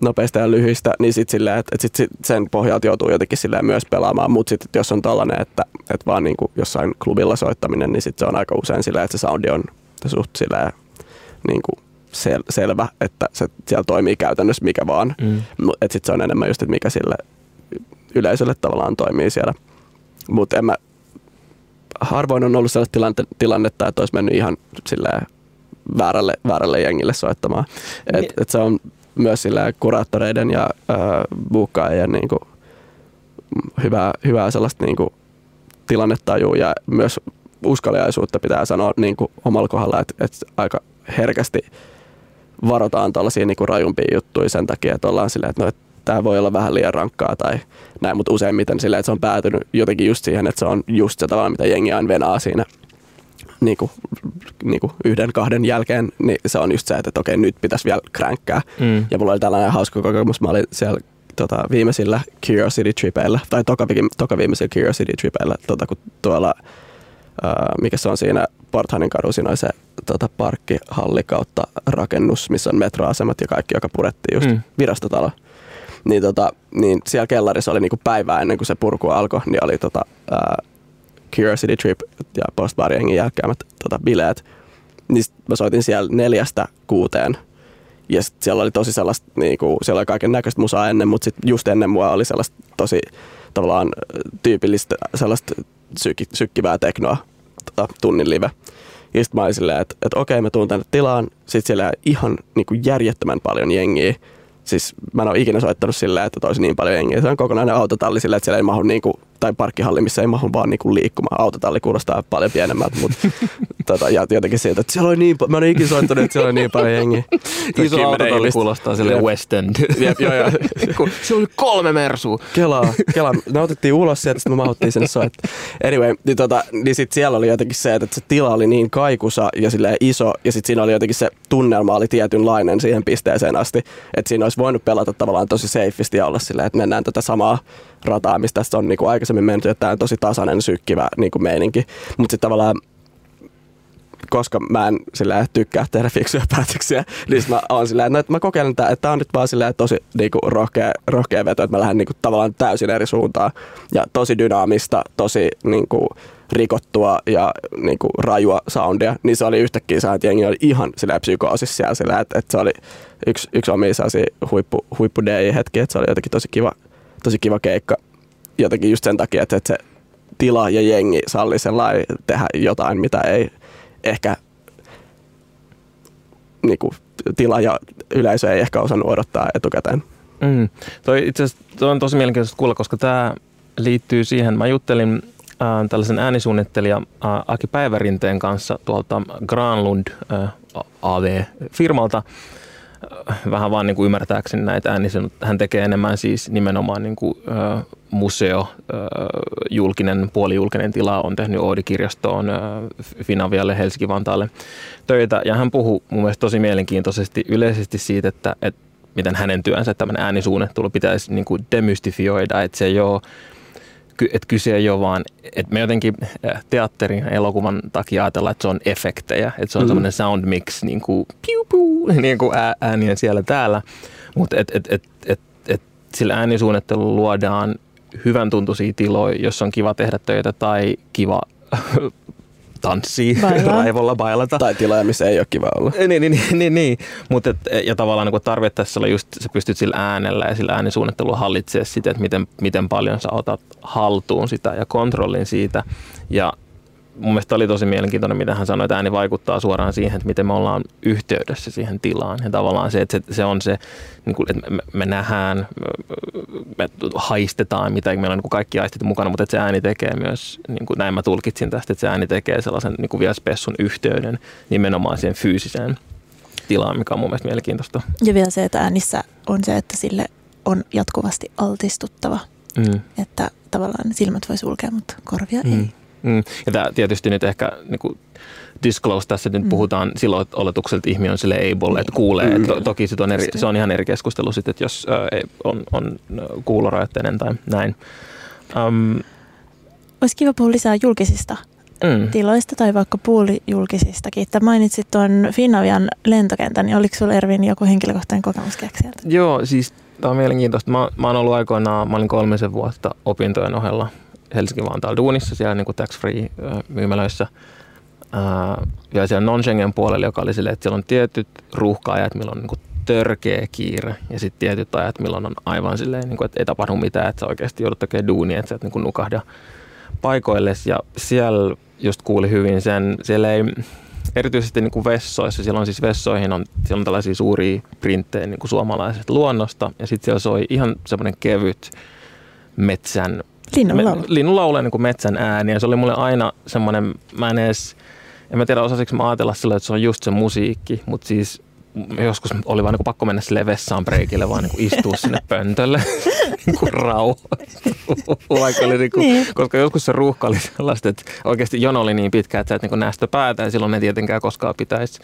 Speaker 4: nopeista ja lyhyistä, niin sit silleen, että, että sit sen pohjalta joutuu jotenkin silleen myös pelaamaan, mutta sitten jos on tällainen, että, että vaan niin kuin jossain klubilla soittaminen, niin sit se on aika usein silleen, että se soundi on suht silleen, niin kuin sel- selvä, että se siellä toimii käytännössä mikä vaan. Mm. Että sitten se on enemmän just, että mikä sille yleisölle tavallaan toimii siellä. Mutta en mä, harvoin on ollut sellaista tilannetta, tilannetta että olisi mennyt ihan silleen väärälle, väärälle jengille soittamaan. Et, niin. et se on myös sillä kuraattoreiden ja äh, buukkaajien niin kuin, hyvää, hyvää sellaista niin kuin, tilannetajua ja myös uskaliaisuutta pitää sanoa niin kuin omalla kohdalla, että, että aika herkästi varotaan tuollaisia niin rajumpia juttuja sen takia, että ollaan silleen, että, no, että tämä voi olla vähän liian rankkaa tai näin, mutta useimmiten silleen, että se on päätynyt jotenkin just siihen, että se on just se tavalla, mitä jengi aina venaa siinä niin kuin, niin kuin yhden, kahden jälkeen, niin se on just se, että, että okei, nyt pitäisi vielä kränkkää.
Speaker 3: Mm.
Speaker 4: Ja mulla oli tällainen hauska kokemus. Mä olin siellä tota, viimeisillä Curiosity Tripeillä, tai toka, toka viimeisillä Curiosity Tripeillä, tota, kun tuolla, ää, mikä se on siinä Porthanin kadu, siinä oli se tota, parkkihalli kautta rakennus, missä on metroasemat ja kaikki, joka purettiin just
Speaker 3: Mm.
Speaker 4: mm. virastotalo. Niin, tota, niin siellä kellarissa oli niinku päivää ennen kuin se purku alkoi, niin oli tota, ää, Curiosity Trip ja Postbariengin jälkeämät tota, bileet. Niin mä soitin siellä neljästä kuuteen. Ja sit siellä oli tosi sellaista, niinku, siellä oli kaiken näköistä musaa ennen, mutta sit just ennen mua oli sellaista tosi tavallaan tyypillistä sellaista sykki, sykkivää teknoa tota, tunnin live. Ja sitten mä olin silleen, että, että okei, mä tuun tänne tilaan. Sitten siellä ihan niin kuin järjettömän paljon jengiä. Siis mä en ole ikinä soittanut silleen, että olisi niin paljon jengiä. Se on kokonainen autotalli silleen, että siellä ei mahu niin kuin, tai parkkihalli, missä ei mahu vaan niin kuin liikkumaan. Autotalli kuulostaa paljon pienemmältä, mutta tota, ja jotenkin siitä, että siellä oli niin paljon, mä en ikinä soittanut, että siellä oli niin paljon jengiä.
Speaker 3: Iso autotalli kuulostaa sille. West End.
Speaker 4: Jep, joo, joo.
Speaker 3: Siellä oli kolme mersua.
Speaker 4: Kelaa, kelaa. Ne otettiin ulos sieltä, sitten me mahuttiin sinne soittaa. Anyway, niin, tota, niin sit siellä oli jotenkin se, että se tila oli niin kaikusa ja silleen iso, ja sitten siinä oli jotenkin se tunnelma oli tietynlainen siihen pisteeseen asti, että siinä olisi voinut pelata tavallaan tosi safeisti ja olla silleen, että mennään tätä samaa rataa, mistä tässä on niin kuin aikaisemmin menty, että tämä on tosi tasainen, sykkivä niin kuin meininki. Mutta sitten tavallaan koska mä en sillä tykkää tehdä fiksuja päätöksiä, niin mä oon no, että mä kokeilen tää, että tää on nyt vaan silleen tosi niinku, rohkea, rohkea veto, että mä lähden niinku, tavallaan täysin eri suuntaan. Ja tosi dynaamista, tosi niinku, rikottua ja niinku, rajua soundia, niin se oli yhtäkkiä että jengi oli ihan silleen psykoosissa siellä silleen, että, että se oli yksi, yksi omia huippu, huippu hetki, että se oli jotenkin tosi kiva, tosi kiva keikka. Jotenkin just sen takia, että, että se tila ja jengi salli sellainen tehdä jotain, mitä ei ehkä niin kuin, tila ja yleisö ei ehkä osannut odottaa etukäteen.
Speaker 3: Mm. Toi itse asiassa on tosi mielenkiintoista kuulla, koska tämä liittyy siihen. Mä juttelin äh, tällaisen äänisuunnittelija äh, Aki Päivärinteen kanssa tuolta Granlund äh, AV-firmalta. Äh, vähän vaan niin kuin ymmärtääkseni näitä ääniä. Hän tekee enemmän siis nimenomaan niin kuin, äh, museo, äh, julkinen, puolijulkinen tila, on tehnyt Oodi-kirjastoon, äh, Finavialle, Helsinki-Vantaalle töitä. Ja hän puhuu mun mielestä tosi mielenkiintoisesti yleisesti siitä, että, että miten hänen työnsä, tämmöinen äänisuunnittelu pitäisi niin kuin demystifioida, että se ei ole että kyse ei ole vaan, että me jotenkin äh, teatterin ja elokuvan takia ajatellaan, että se on efektejä, että se on
Speaker 4: Mhm.
Speaker 3: semmoinen sound mix, niin kuin piu piu, niin kuin ää- ääniä siellä täällä, mutta et, et, et, et, et sillä äänisuunnittelulla luodaan hyvän tuntuisia tiloja, jos on kiva tehdä töitä tai kiva tanssia,
Speaker 2: Bailaa.
Speaker 3: raivolla bailata.
Speaker 4: Tai tiloja, missä ei ole kiva olla.
Speaker 3: Niin, niin, niin, niin, niin. Mutta ja tavallaan niin tarvittaessa olla just, sä pystyt sillä äänellä ja sillä äänisuunnittelulla hallitsemaan sitä, että miten, miten paljon sä otat haltuun sitä ja kontrollin siitä. Ja mun mielestä oli tosi mielenkiintoinen, mitä hän sanoi, että ääni vaikuttaa suoraan siihen, että miten me ollaan yhteydessä siihen tilaan. Ja tavallaan se, että se, se on se, niin kuin, että me, me nähdään, me haistetaan, mitä meillä on niin kuin kaikki aistit mukana, mutta että se ääni tekee myös, niin kuin näin mä tulkitsin tästä, että se ääni tekee sellaisen niin kuin vielä spessun yhteyden nimenomaan siihen fyysiseen tilaan, mikä on mun mielestä mielenkiintoista.
Speaker 2: Ja vielä se, että äänissä on se, että sille on jatkuvasti altistuttava.
Speaker 3: Mm.
Speaker 2: Että tavallaan silmät voi sulkea, mutta korvia
Speaker 3: Mm.
Speaker 2: ei.
Speaker 3: Mm. Ja tämä tietysti nyt ehkä niin kuin disclose tässä, että nyt
Speaker 2: Mm.
Speaker 3: puhutaan silloin oletuksella, että ihminen on sille able, että kuulee.
Speaker 4: Mm.
Speaker 3: To, toki sit on eri, se on ihan eri keskustelu sitten, että jos ei- on, on kuulorajoitteinen tai näin. Um,
Speaker 2: Olisi kiva puhua lisää julkisista
Speaker 3: mm.
Speaker 2: tiloista tai vaikka puolijulkisistakin. Että mainitsit tuon Finavian lentokentän, niin oliko sinulla Ervin joku henkilökohtainen kokemus sieltä?
Speaker 3: Joo, siis tämä on mielenkiintoista. Mä, mä oon ollut aikoinaan, mä olin kolmisen vuotta opintojen ohella Helsinki-Vantaalla duunissa siellä niin kuin tax-free myymälöissä. Ja siellä non-Schengen puolella, joka oli silleen, että siellä on tietyt ruuhka-ajat, milloin on niin kuin törkeä kiire ja sitten tietyt ajat, milloin on aivan silleen, niin kuin, että ei tapahdu mitään, että sä oikeasti joudut tekemään duunia, että sä et niin kuin nukahda paikoilles. Ja siellä just kuuli hyvin sen, siellä ei, erityisesti niin kuin vessoissa, siellä on siis vessoihin on, siellä on tällaisia suuria printtejä niin kuin suomalaisesta luonnosta ja sitten siellä soi ihan semmoinen kevyt metsän
Speaker 2: Linnunlaulu.
Speaker 3: Me, linnunlaulu niin kuin metsän ääni ja se oli mulle aina semmoinen, mä en edes, en mä tiedä osasinko mä ajatella silloin, että se on just se musiikki, mutta siis joskus oli vaan niin pakko mennä sille vessaan breikille, vaan niin istua sinne pöntölle niin rauhoittua. Vaikka oli niin kuin, niin. Koska joskus se ruuhka oli sellaista, että oikeasti jono oli niin pitkä, että sä et niin näe sitä päätä ja silloin ne tietenkään koskaan pitäisi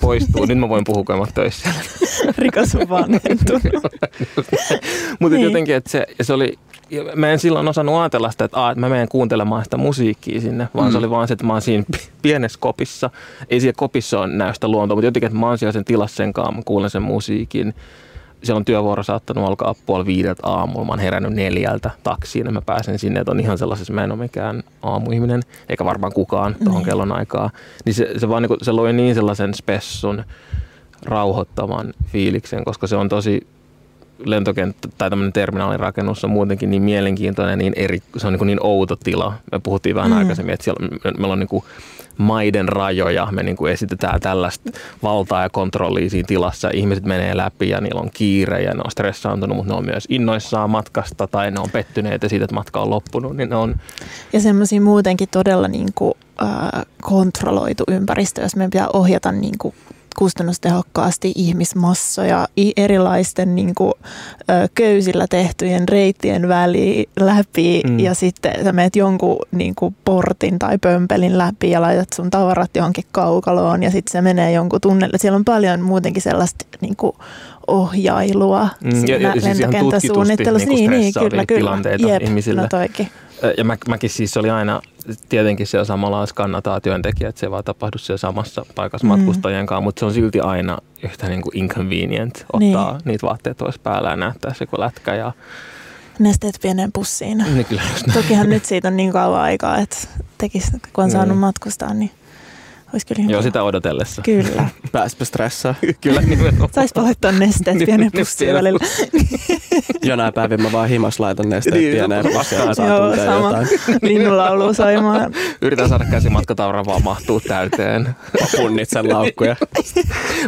Speaker 3: poistuu. Nyt mä voin puhua, kun mä töissä.
Speaker 2: Rikas on vanhentunut.
Speaker 3: Mutta niin. jotenkin, että se, se oli, mä en silloin osannut ajatella sitä, että, aa, että mä menen kuuntelemaan sitä musiikkia sinne, vaan mm. se oli vaan se, että mä oon siinä pienessä kopissa. Ei siellä kopissa ole näystä luontoa, mutta jotenkin, että mä oon siellä sen tilassa sen kanssa, mä kuulen sen musiikin siellä on työvuoro saattanut alkaa puoli viideltä aamulla. Mä oon herännyt neljältä taksiin ja mä pääsen sinne, että on ihan sellaisessa, mä en ole mikään aamuihminen, eikä varmaan kukaan tuohon niin. kellon aikaa. Niin se, se, vaan niin kuin, se loi niin sellaisen spessun rauhoittavan fiiliksen, koska se on tosi lentokenttä tai tämmöinen terminaalirakennus on muutenkin niin mielenkiintoinen, niin eri, se on niin, niin outo tila. Me puhuttiin vähän mm. aikaisemmin, että siellä, meillä on niin kuin maiden rajoja. Me niin kuin esitetään tällaista valtaa ja kontrollia siinä tilassa. Ihmiset menee läpi ja niillä on kiire ja ne on stressaantunut, mutta ne on myös innoissaan matkasta tai ne on pettyneitä siitä, että matka on loppunut. Niin ne on...
Speaker 2: Ja semmoisia muutenkin todella niin kuin, äh, kontrolloitu ympäristö, jos meidän pitää ohjata niin kuin kustannustehokkaasti ihmismassoja erilaisten niin kuin, köysillä tehtyjen reittien väliin läpi mm. ja sitten sä meet jonkun niin kuin, portin tai pömpelin läpi ja laitat sun tavarat johonkin kaukaloon ja sitten se menee jonkun tunnelle. Siellä on paljon muutenkin sellaista niin kuin, ohjailua mm,
Speaker 3: ja, ja, siis lentokenttäsuunnittelussa. Niin, niin, kyllä, kyllä. tilanteita Jep, ihmisille. No toikin. Ja mä, mäkin siis oli aina tietenkin siellä samalla kannataan työntekijät, että se ei vaan tapahdu siellä samassa paikassa mm. matkustajien kanssa, mutta se on silti aina yhtä niin kuin inconvenient ottaa niin. niitä vaatteet pois päällä ja näyttää se kuin lätkä. Ja...
Speaker 2: Nesteet pieneen pussiin.
Speaker 3: Niin kyllä,
Speaker 2: Tokihan nyt siitä on niin kauan aikaa, että tekisi, kun on saanut mm. matkustaa, niin olisi kyllä
Speaker 3: Joo, sitä odotellessa.
Speaker 2: Kyllä.
Speaker 4: Pääspä stressaa.
Speaker 3: kyllä nimenomaan.
Speaker 2: Saispa laittaa nesteet pienen pussiin välillä.
Speaker 4: Jonain päivin mä vaan himas laitan nesteet niin, pieneen pussiin Joo, sama. jotain.
Speaker 2: Linnunlaulu soimaan.
Speaker 3: Yritän saada käsimatkatavra vaan mahtuu täyteen.
Speaker 4: Punnitsen laukkuja.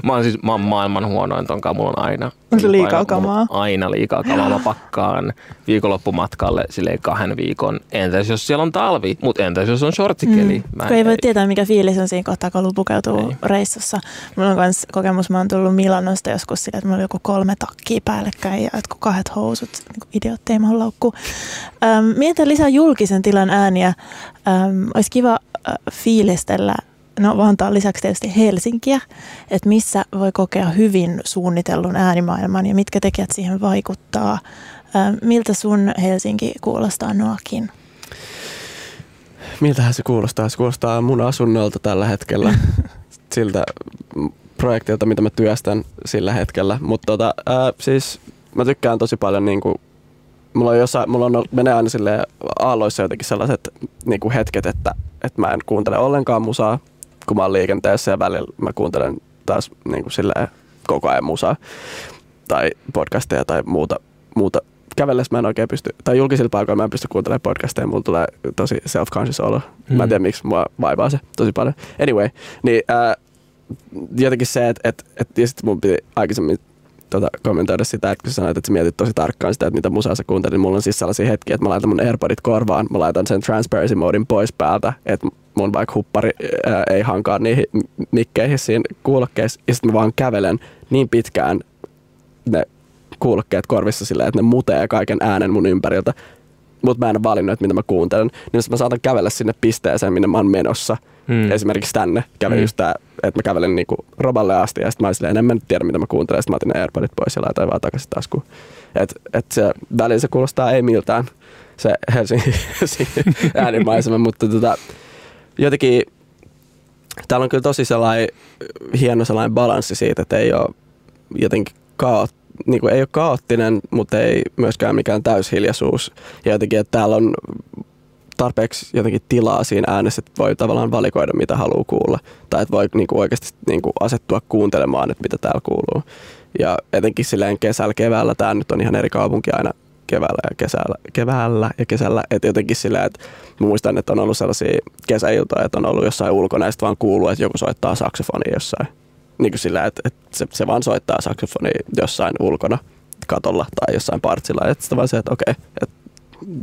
Speaker 3: mä oon siis mä oon maailman huonoin tonkaan. Mulla on aina
Speaker 2: on se liikaa kamaa?
Speaker 3: Aina liikaa kamaa. Mä pakkaan viikonloppumatkalle silleen kahden viikon. Entäs jos siellä on talvi, mutta entäs jos on shortsikeli?
Speaker 2: Mm. Kun ei voi tietää, mikä fiilis on siinä kun pukeutuu ei. reissussa. Mulla on myös kokemus, mä oon tullut Milanosta joskus sille, että mulla oli joku kolme takkia päällekkäin ja jotkut kahdet housut, niin idiotteja mä laukku. Ähm, mietitään lisää julkisen tilan ääniä. Ähm, olisi kiva äh, fiilistellä no Vantaan lisäksi tietysti Helsinkiä, että missä voi kokea hyvin suunnitellun äänimaailman ja mitkä tekijät siihen vaikuttaa. Miltä sun Helsinki kuulostaa Noakin?
Speaker 4: Miltähän se kuulostaa? Se kuulostaa mun asunnolta tällä hetkellä, siltä projektilta, mitä mä työstän sillä hetkellä. Mutta tota, ää, siis mä tykkään tosi paljon niin kuin, mulla on, jossain, mulla on menee aina sille aalloissa jotenkin sellaiset niin kuin hetket, että, että mä en kuuntele ollenkaan musaa kun mä oon liikenteessä ja välillä mä kuuntelen taas niin kuin silleen koko ajan musaa tai podcasteja tai muuta, muuta. Kävellessä mä en oikein pysty, tai julkisilla paikoilla mä en pysty kuuntelemaan podcasteja, mulla tulee tosi self-conscious olo. Mm. Mä en tiedä, miksi mua vaivaa se tosi paljon. Anyway, niin ää, jotenkin se, että et, et, ja sitten mun piti aikaisemmin tota, kommentoida sitä, että kun sä sanoit, että sä mietit tosi tarkkaan sitä, että mitä musaa sä kuuntelit, niin mulla on siis sellaisia hetkiä, että mä laitan mun AirPodit korvaan, mä laitan sen transparency modin pois päältä, että mun vaikka huppari ää, ei hankaa niihin mikkeihin siinä kuulokkeissa, ja sitten mä vaan kävelen niin pitkään ne kuulokkeet korvissa silleen, että ne mutee kaiken äänen mun ympäriltä, mutta mä en ole valinnut, että mitä mä kuuntelen. Niin mä saatan kävellä sinne pisteeseen, minne mä oon menossa. Hmm. Esimerkiksi tänne kävelin hmm. just tää, että mä kävelen niinku Roballe asti ja sitten mä silleen, en mä nyt tiedä mitä mä kuuntelen. Sitten mä otin ne AirPodit pois ja laitoin vaan takaisin taskuun. Et, et se välillä se kuulostaa ei miltään se Helsingin äänimaisema, mutta tota, jotenkin täällä on kyllä tosi sellainen hieno sellainen balanssi siitä, että ei ole jotenkin kaot, niin kuin ei ole kaoottinen, mutta ei myöskään mikään täyshiljaisuus. Ja jotenkin, että täällä on tarpeeksi jotenkin tilaa siinä äänessä, että voi tavallaan valikoida, mitä haluaa kuulla. Tai että voi niin kuin oikeasti niin kuin asettua kuuntelemaan, että mitä täällä kuuluu. Ja etenkin silleen kesällä, keväällä, tämä nyt on ihan eri kaupunki aina keväällä ja kesällä, keväällä ja kesällä. Että jotenkin silleen, että muistan, että on ollut sellaisia kesäiltoja, että on ollut jossain ulkona ja sitten vaan kuuluu, että joku soittaa saksofonia jossain. Niin kuin sillä, että, että se, se, vaan soittaa saksofonia jossain ulkona katolla tai jossain partsilla. Että sitten vaan se, että okei, okay, että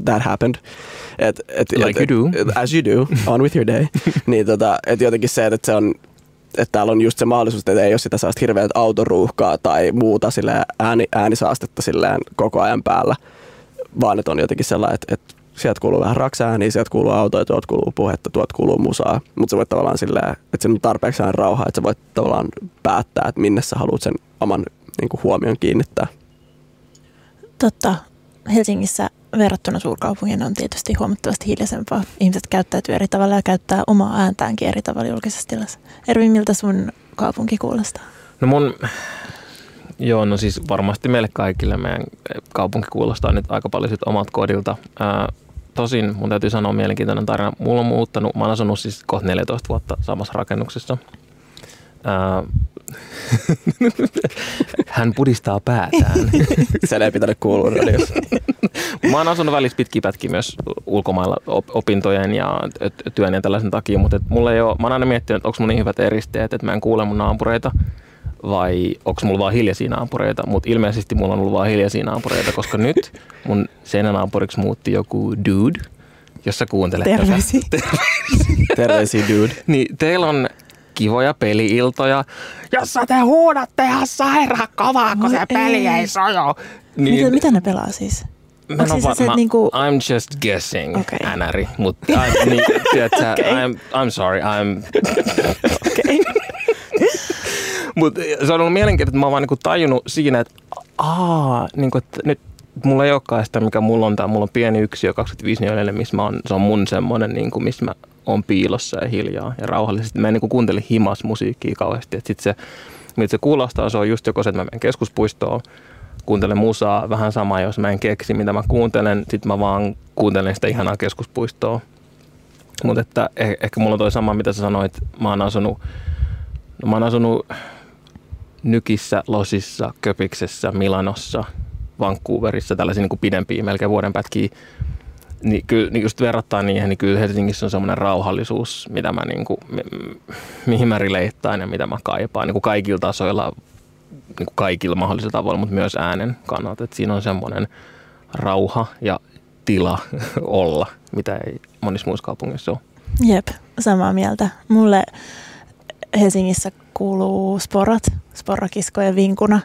Speaker 4: that happened. Et, et,
Speaker 3: like et, you do.
Speaker 4: As you do, on with your day. niin tota, että jotenkin se, että se on että täällä on just se mahdollisuus, että ei ole sitä sellaista hirveät autoruuhkaa tai muuta sillä ääni, äänisaastetta silleen koko ajan päällä, vaan että on jotenkin sellainen, että, että sieltä kuuluu vähän raksääniä, sieltä kuuluu autoja, tuolta kuuluu puhetta, tuolta kuuluu musaa. Mutta sä voit tavallaan silleen, että se on tarpeeksi aina rauhaa, että sä voit tavallaan päättää, että minne sä haluat sen oman niin kuin, huomion kiinnittää.
Speaker 2: Totta. Helsingissä verrattuna suurkaupunkiin on tietysti huomattavasti hiljaisempaa. Ihmiset käyttäytyy eri tavalla ja käyttää omaa ääntäänkin eri tavalla julkisessa tilassa. Ervi, miltä sun kaupunki kuulostaa?
Speaker 3: No mun, joo, no siis varmasti meille kaikille meidän kaupunki kuulostaa nyt aika paljon sit omat kodilta. Ää, tosin mun täytyy sanoa mielenkiintoinen tarina. Mulla on muuttanut, mä oon asunut siis kohta 14 vuotta samassa rakennuksessa. Ää, hän pudistaa päätään.
Speaker 4: Sen ei pitänyt kuulua radiossa.
Speaker 3: Mä oon asunut välissä pitkiä pätkiä myös ulkomailla opintojen ja työn ja tällaisen takia, mutta et mulla ei ole, mä oon aina miettinyt, että onko mun niin hyvät eristeet, että mä en kuule mun naapureita vai onko mulla vaan hiljaisia naapureita, mutta ilmeisesti mulla on ollut vaan hiljaisia naapureita, koska nyt mun seinänaapuriksi muutti joku dude, jossa kuuntelet
Speaker 2: Terveisiä.
Speaker 3: tätä.
Speaker 4: Terveisiä dude.
Speaker 3: Niin teillä on kivoja peli-iltoja, jossa te huudatte ihan sairaan kovaa, kun
Speaker 2: Voi
Speaker 3: se peli
Speaker 2: ei.
Speaker 3: ei sojo.
Speaker 2: Niin. Mitä, mitä ne pelaa siis?
Speaker 3: Mä en oo
Speaker 2: siis se,
Speaker 3: varma.
Speaker 2: että niinku-
Speaker 3: I'm just guessing,
Speaker 2: Okei.
Speaker 3: änäri. Mutta niin, tiedätkö,
Speaker 2: Okei.
Speaker 3: I'm, I'm sorry, I'm...
Speaker 2: Okei.
Speaker 3: Mutta se on ollut mielenkiintoista, että mä oon vaan niinku tajunnut siinä, että aa, niinku, että nyt mulla ei olekaan sitä, mikä mulla on. Tää, mulla on pieni yksiö 25 neliölle, missä mä oon, se on mun semmonen, niinku, missä mä oon piilossa ja hiljaa ja rauhallisesti. Mä en niinku kuuntele himas musiikkia kauheasti. Et sit se, miltä se kuulostaa, se on just joko se, että mä menen keskuspuistoon, kuuntelen musaa, vähän sama, jos mä en keksi, mitä mä kuuntelen, sit mä vaan kuuntelen sitä ihanaa keskuspuistoa. Mutta että eh- ehkä mulla on toi sama, mitä sä sanoit, mä oon asunut, no mä oon asunut Nykissä, Losissa, Köpiksessä, Milanossa, Vancouverissa, tällaisia niin kuin pidempiä, melkein vuoden pätkiä. Niin, kyllä, niin just verrattaa niihin, niin kyllä Helsingissä on semmoinen rauhallisuus, mitä mä niin kuin, mi- mihin mä rileittain ja mitä mä kaipaan niin kuin kaikilla tasoilla, niin kuin kaikilla mahdollisilla tavoilla, mutta myös äänen kannalta. Et siinä on semmoinen rauha ja tila olla, mitä ei monissa muissa kaupungeissa ole.
Speaker 2: Jep, samaa mieltä. Mulle Helsingissä kuuluu sporat, sporakiskojen vinkuna.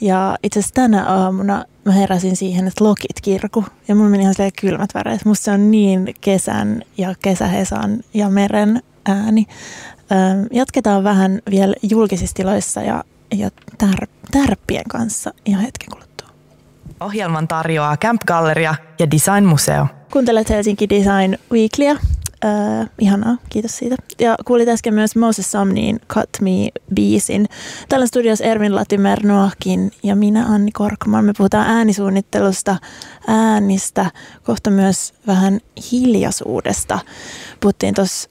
Speaker 2: Ja itse asiassa tänä aamuna mä heräsin siihen, että lokit kirku. Ja mulla meni ihan silleen kylmät väreet. Musta se on niin kesän ja kesähesan ja meren ääni. Jatketaan vähän vielä julkisissa tiloissa ja, ja tär, tärppien kanssa ihan hetken kuluttua.
Speaker 1: Ohjelman tarjoaa Camp Galleria ja Design Museo.
Speaker 2: Kuuntelet Helsinki Design Weeklyä. Äh, ihanaa, kiitos siitä. Ja kuulit äsken myös Moses Somniin Cut Me-biisin. Täällä studios Ervin Latimer Noahkin ja minä Anni Korkman. Me puhutaan äänisuunnittelusta, äänistä, kohta myös vähän hiljaisuudesta. Puhuttiin tuossa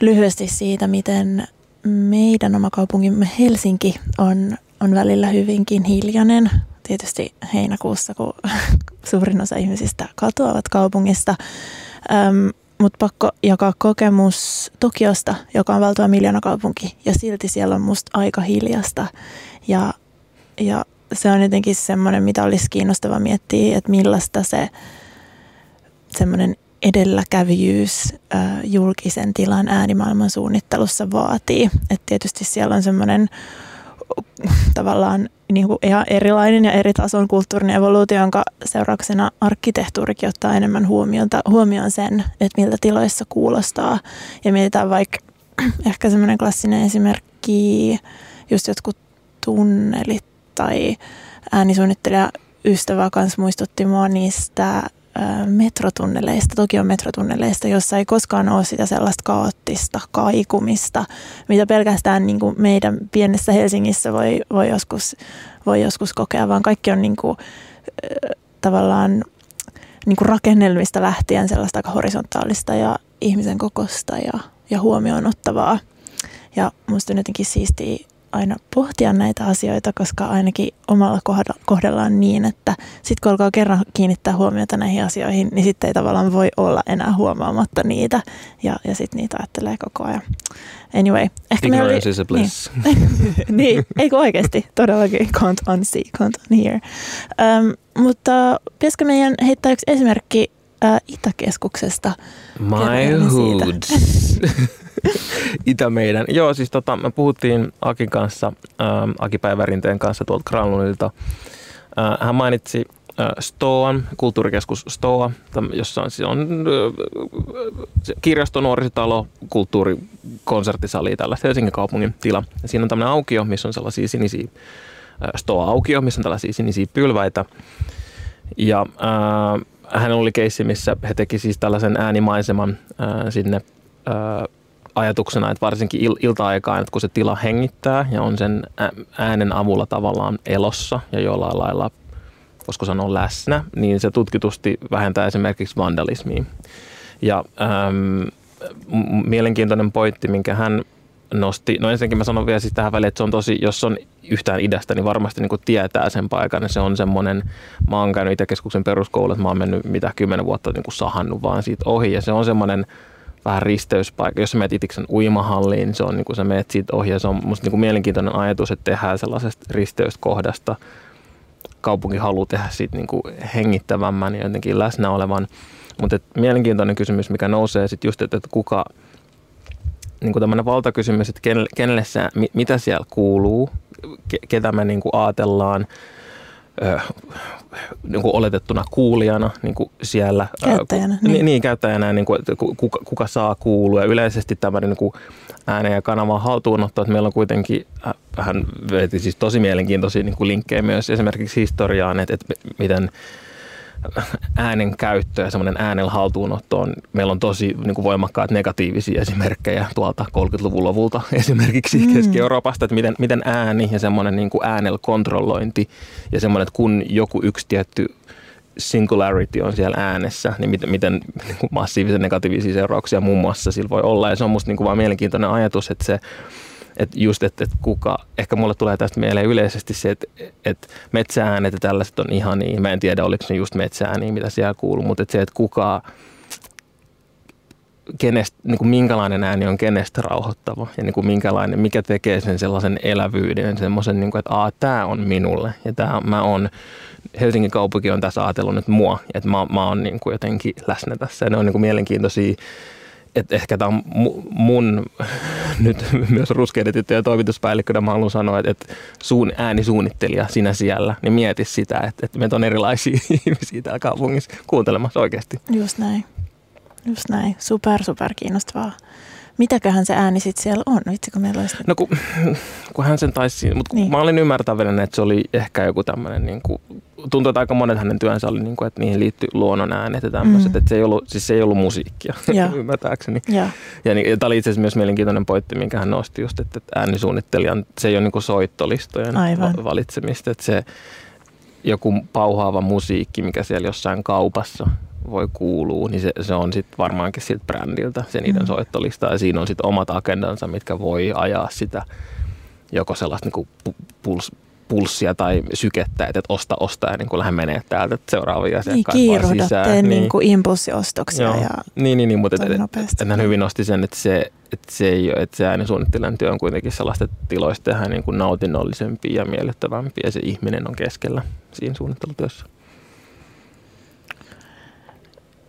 Speaker 2: lyhyesti siitä, miten meidän oma kaupunkimme Helsinki on, on välillä hyvinkin hiljainen. Tietysti heinäkuussa, kun suurin osa ihmisistä katoavat kaupungista. Öm, mutta pakko jakaa kokemus Tokiosta, joka on valtava miljoonakaupunki. Ja silti siellä on musta aika hiljasta. Ja, ja se on jotenkin semmoinen, mitä olisi kiinnostava miettiä, että millaista se semmoinen edelläkävijyys julkisen tilan äänimaailman suunnittelussa vaatii. Et tietysti siellä on semmoinen tavallaan niin kuin ihan erilainen ja eri tason kulttuurinen evoluutio, jonka seurauksena arkkitehtuurikin ottaa enemmän huomioon, huomioon sen, että miltä tiloissa kuulostaa. Ja mietitään vaikka ehkä semmoinen klassinen esimerkki, just jotkut tunnelit tai äänisuunnittelija ystävä kanssa muistutti mua niistä metrotunneleista, Tokion metrotunneleista, jossa ei koskaan ole sitä sellaista kaoottista kaikumista, mitä pelkästään niin kuin meidän pienessä Helsingissä voi, voi, joskus, voi joskus kokea, vaan kaikki on niin kuin, tavallaan niin kuin rakennelmista lähtien sellaista aika horisontaalista ja ihmisen kokosta ja, ja huomioon ottavaa. Ja musta on jotenkin siistiä aina pohtia näitä asioita, koska ainakin omalla kohdellaan niin, että sitten kun alkaa kerran kiinnittää huomiota näihin asioihin, niin sitten ei tavallaan voi olla enää huomaamatta niitä ja, ja sitten niitä ajattelee koko ajan. Anyway, ehkä me oli,
Speaker 3: Ignorance is a bliss.
Speaker 2: Niin, niin eikö oikeasti? Todellakin can't unsee, can't unhear. Um, mutta pitäisikö meidän heittää yksi esimerkki uh, Itäkeskuksesta?
Speaker 3: My
Speaker 2: Kerro siitä.
Speaker 3: hoods. Itä meidän. Joo, siis tota, me puhuttiin Akin kanssa, ähm, Aki Päivärinteen kanssa tuolta Granlundilta. Äh, hän mainitsi äh, Stoan, kulttuurikeskus Stoa, jossa on, on äh, kirjasto, nuorisotalo, kulttuuri, konserttisali, tällaista Helsingin kaupungin tila. Ja siinä on tämmöinen aukio, missä on sellaisia sinisiä, Stoa-aukio, missä on tällaisia sinisiä pylväitä. Ja äh, hän oli keissi, missä he teki siis tällaisen äänimaiseman äh, sinne äh, ajatuksena, että varsinkin il- ilta-aikaan, että kun se tila hengittää ja on sen äänen avulla tavallaan elossa ja jollain lailla, voisiko sanoa läsnä, niin se tutkitusti vähentää esimerkiksi vandalismia. Ja ähm, mielenkiintoinen pointti, minkä hän nosti, no ensinnäkin mä sanon vielä siis tähän väliin, että se on tosi, jos on yhtään idästä, niin varmasti niin kuin tietää sen paikan. Se on semmoinen, mä oon käynyt Itäkeskuksen peruskoulu, että mä oon mennyt mitä kymmenen vuotta niin kuin sahannut vaan siitä ohi. Ja se on semmoinen vähän risteyspaikka. Jos sä menet Itiksen uimahalliin, niin se on niin kuin sä menet siitä ohi. Se on musta niin kuin mielenkiintoinen ajatus, että tehdään sellaisesta risteyskohdasta. Kaupunki haluaa tehdä siitä niin kuin hengittävämmän ja jotenkin läsnä olevan. Mutta mielenkiintoinen kysymys, mikä nousee sitten just, että, että kuka – niin kuin tämmöinen valtakysymys, että kenelle, kenelle sä, mitä siellä kuuluu, ketä me niin kuin ajatellaan ö, niin kuin oletettuna kuulijana niin kuin siellä.
Speaker 2: Käyttäjänä.
Speaker 3: Ku, niin. niin, käyttäjänä, niin kuin, kuka, kuka saa kuulua. Yleisesti tämmöinen niin kuin äänen ja kanavan haltuunotto, että meillä on kuitenkin, hän veti siis tosi mielenkiintoisia niin kuin linkkejä myös esimerkiksi historiaan, että, että miten äänen käyttö ja semmoinen äänen haltuunotto on, meillä on tosi niin kuin voimakkaat negatiivisia esimerkkejä tuolta 30-luvun lopulta esimerkiksi mm. Keski-Euroopasta, että miten, miten ääni ja semmoinen niin kuin äänellä kontrollointi ja semmoinen, että kun joku yksi tietty singularity on siellä äänessä, niin miten, miten niin kuin massiivisen negatiivisia seurauksia muun muassa sillä voi olla. Ja se on musta niin kuin vaan mielenkiintoinen ajatus, että se että just, että, että kuka, ehkä mulle tulee tästä mieleen yleisesti se, että, että metsääänet ja tällaiset on ihan niin, mä en tiedä oliko ne just metsäääniä, mitä siellä kuuluu, mutta että se, että kuka, kenestä, niin kuin minkälainen ääni on kenestä rauhoittava ja niin kuin minkälainen, mikä tekee sen sellaisen elävyyden, semmoisen, niin kuin, että Aa, tämä on minulle ja tämä, mä on, Helsingin kaupunki on tässä ajatellut nyt mua, että mä, mä oon niin kuin jotenkin läsnä tässä. Ja ne on niin kuin mielenkiintoisia että ehkä tämä on mun nyt myös ruskeiden tyttöjen toimituspäällikkönä mä haluan sanoa, että, että suun, äänisuunnittelija sinä siellä, niin mieti sitä, että, että meitä on erilaisia ihmisiä täällä kaupungissa kuuntelemassa oikeasti.
Speaker 2: Just näin. Just näin. Super, super kiinnostavaa. Mitäköhän se ääni sitten siellä on? Vitsi, kun meillä olisi...
Speaker 3: No kun, kun hän sen taisi, mutta niin. mä olin ymmärtävänä, että se oli ehkä joku tämmöinen, niin kuin, tuntuu, että aika monet hänen työnsä oli, niin kuin, että niihin liittyy luonnon äänet ja tämmöiset, mm. että se ei ollut, siis se ei ollut musiikkia, ymmärtääkseni. Ja, ja, niin, ja tämä oli itse asiassa myös mielenkiintoinen pointti, minkä hän nosti just, että, että äänisuunnittelijan, se ei ole niin kuin soittolistojen Aivan. valitsemista, että se joku pauhaava musiikki, mikä siellä jossain kaupassa voi kuulua, niin se, se on sitten varmaankin siltä brändiltä se niiden mm. soittolista ja siinä on sitten omat agendansa, mitkä voi ajaa sitä joko sellaista niin kuin puls, pulssia tai sykettä, että osta, osta ja niin kuin lähde menee täältä seuraavia asiakkaita
Speaker 2: niin, kiiruhda, sisään. Tee niin, niin kuin impulssiostoksia
Speaker 3: joo.
Speaker 2: ja
Speaker 3: Niin, niin, niin mutta et, et, hän hyvin nosti sen, että se, että se, ei ole, että se äänisuunnittelijan työ on kuitenkin sellaista, että tiloista tehdään niin kuin nautinnollisempia ja miellyttävämpiä ja se ihminen on keskellä siinä suunnittelutyössä.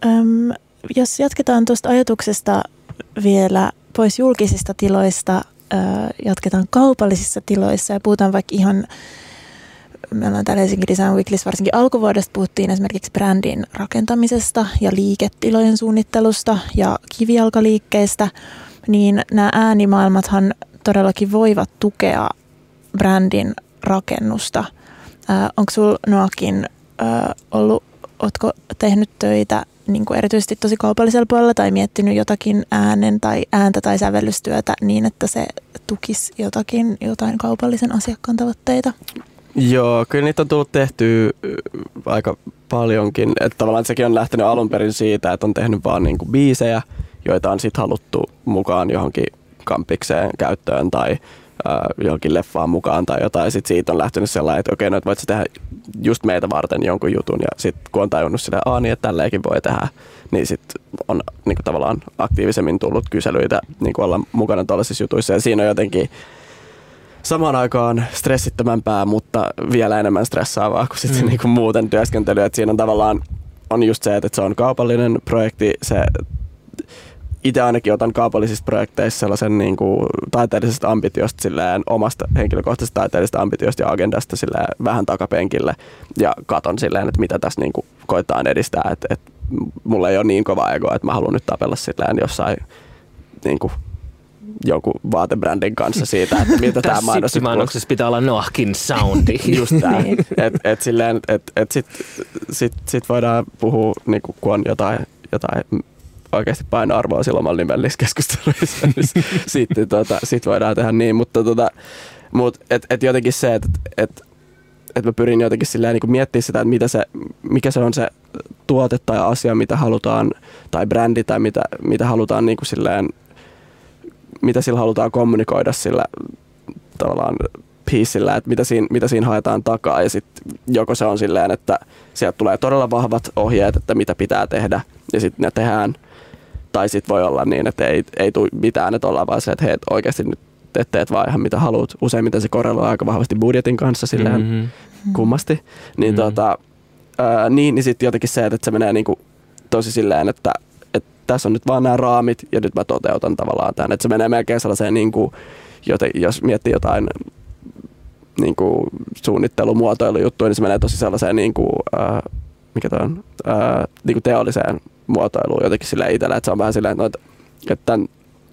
Speaker 2: Öm, jos jatketaan tuosta ajatuksesta vielä pois julkisista tiloista, ö, jatketaan kaupallisissa tiloissa ja puhutaan vaikka ihan, me ollaan täällä Helsingin Design Weeklissä varsinkin alkuvuodesta puhuttiin esimerkiksi brändin rakentamisesta ja liiketilojen suunnittelusta ja kivijalkaliikkeistä, niin nämä äänimaailmathan todellakin voivat tukea brändin rakennusta. onko sinulla Noakin ollut, oletko tehnyt töitä niin kuin erityisesti tosi kaupallisella puolella tai miettinyt jotakin äänen tai ääntä tai sävellystyötä niin, että se tukisi jotakin, jotain kaupallisen asiakkaan tavoitteita?
Speaker 4: Joo, kyllä niitä on tullut tehty aika paljonkin. Että tavallaan sekin on lähtenyt alun perin siitä, että on tehnyt vaan niin kuin biisejä, joita on sitten haluttu mukaan johonkin kampikseen käyttöön tai äh, johonkin leffaan mukaan tai jotain. Sitten siitä on lähtenyt sellainen, että okei, no, että voit tehdä just meitä varten jonkun jutun. Ja sitten kun on tajunnut sitä, että niin, että tälleenkin voi tehdä, niin sitten on niin kuin, tavallaan aktiivisemmin tullut kyselyitä niin kuin olla mukana tuollaisissa jutuissa. Ja siinä on jotenkin samaan aikaan stressittömämpää, mutta vielä enemmän stressaavaa kuin sitten mm. niin kuin muuten työskentely. Että siinä on tavallaan on just se, että se on kaupallinen projekti, se itse ainakin otan kaupallisissa projekteissa sellaisen niin kuin, taiteellisesta ambitiosta silleen, omasta henkilökohtaisesta taiteellisesta ambitiosta ja agendasta silleen, vähän takapenkille ja katon silleen, että mitä tässä niin kuin, koetaan edistää. Että et, mulla ei ole niin kova ego, että mä haluan nyt tapella silleen jossain niin kuin, jonkun vaatebrändin kanssa siitä, että miltä tämä mainos
Speaker 3: mainoksessa pitää olla Noahkin soundi.
Speaker 4: Just tämä. Niin. että et silleen, et, et sit, sit, sit voidaan puhua, niin kuin, kun on jotain, jotain oikeasti painoarvoa silloin omalla nimellisessä keskusteluissa, niin sitten tota, sit voidaan tehdä niin, mutta tota, mut, et, et jotenkin se, että et, et mä pyrin jotenkin silleen niin miettimään sitä, että mitä se, mikä se on se tuote tai asia, mitä halutaan, tai brändi tai mitä, mitä halutaan niin kuin silleen, mitä sillä halutaan kommunikoida sillä tavallaan piecillä, että mitä siinä, mitä siinä haetaan takaa. Ja sitten joko se on silleen, että sieltä tulee todella vahvat ohjeet, että mitä pitää tehdä ja sitten ne tehdään – tai sitten voi olla niin, että ei, ei tule mitään, että ollaan vaan se, että hei, oikeasti nyt te teet vaan ihan mitä haluat. Useimmiten se korreloi aika vahvasti budjetin kanssa silleen mm-hmm. kummasti. Niin, mm-hmm. tota, ää, niin, niin sitten jotenkin se, että se menee niinku tosi silleen, että, että tässä on nyt vaan nämä raamit ja nyt mä toteutan tavallaan tämän. Että se menee melkein sellaiseen, niin kuin, joten, jos miettii jotain niin kuin suunnittelumuotoilujuttuja, niin se menee tosi sellaiseen niin kuin, ää, mikä toi on, ää, niin kuin teolliseen muotoiluun jotenkin sillä itsellä, että se on vähän silleen, että, että tämän,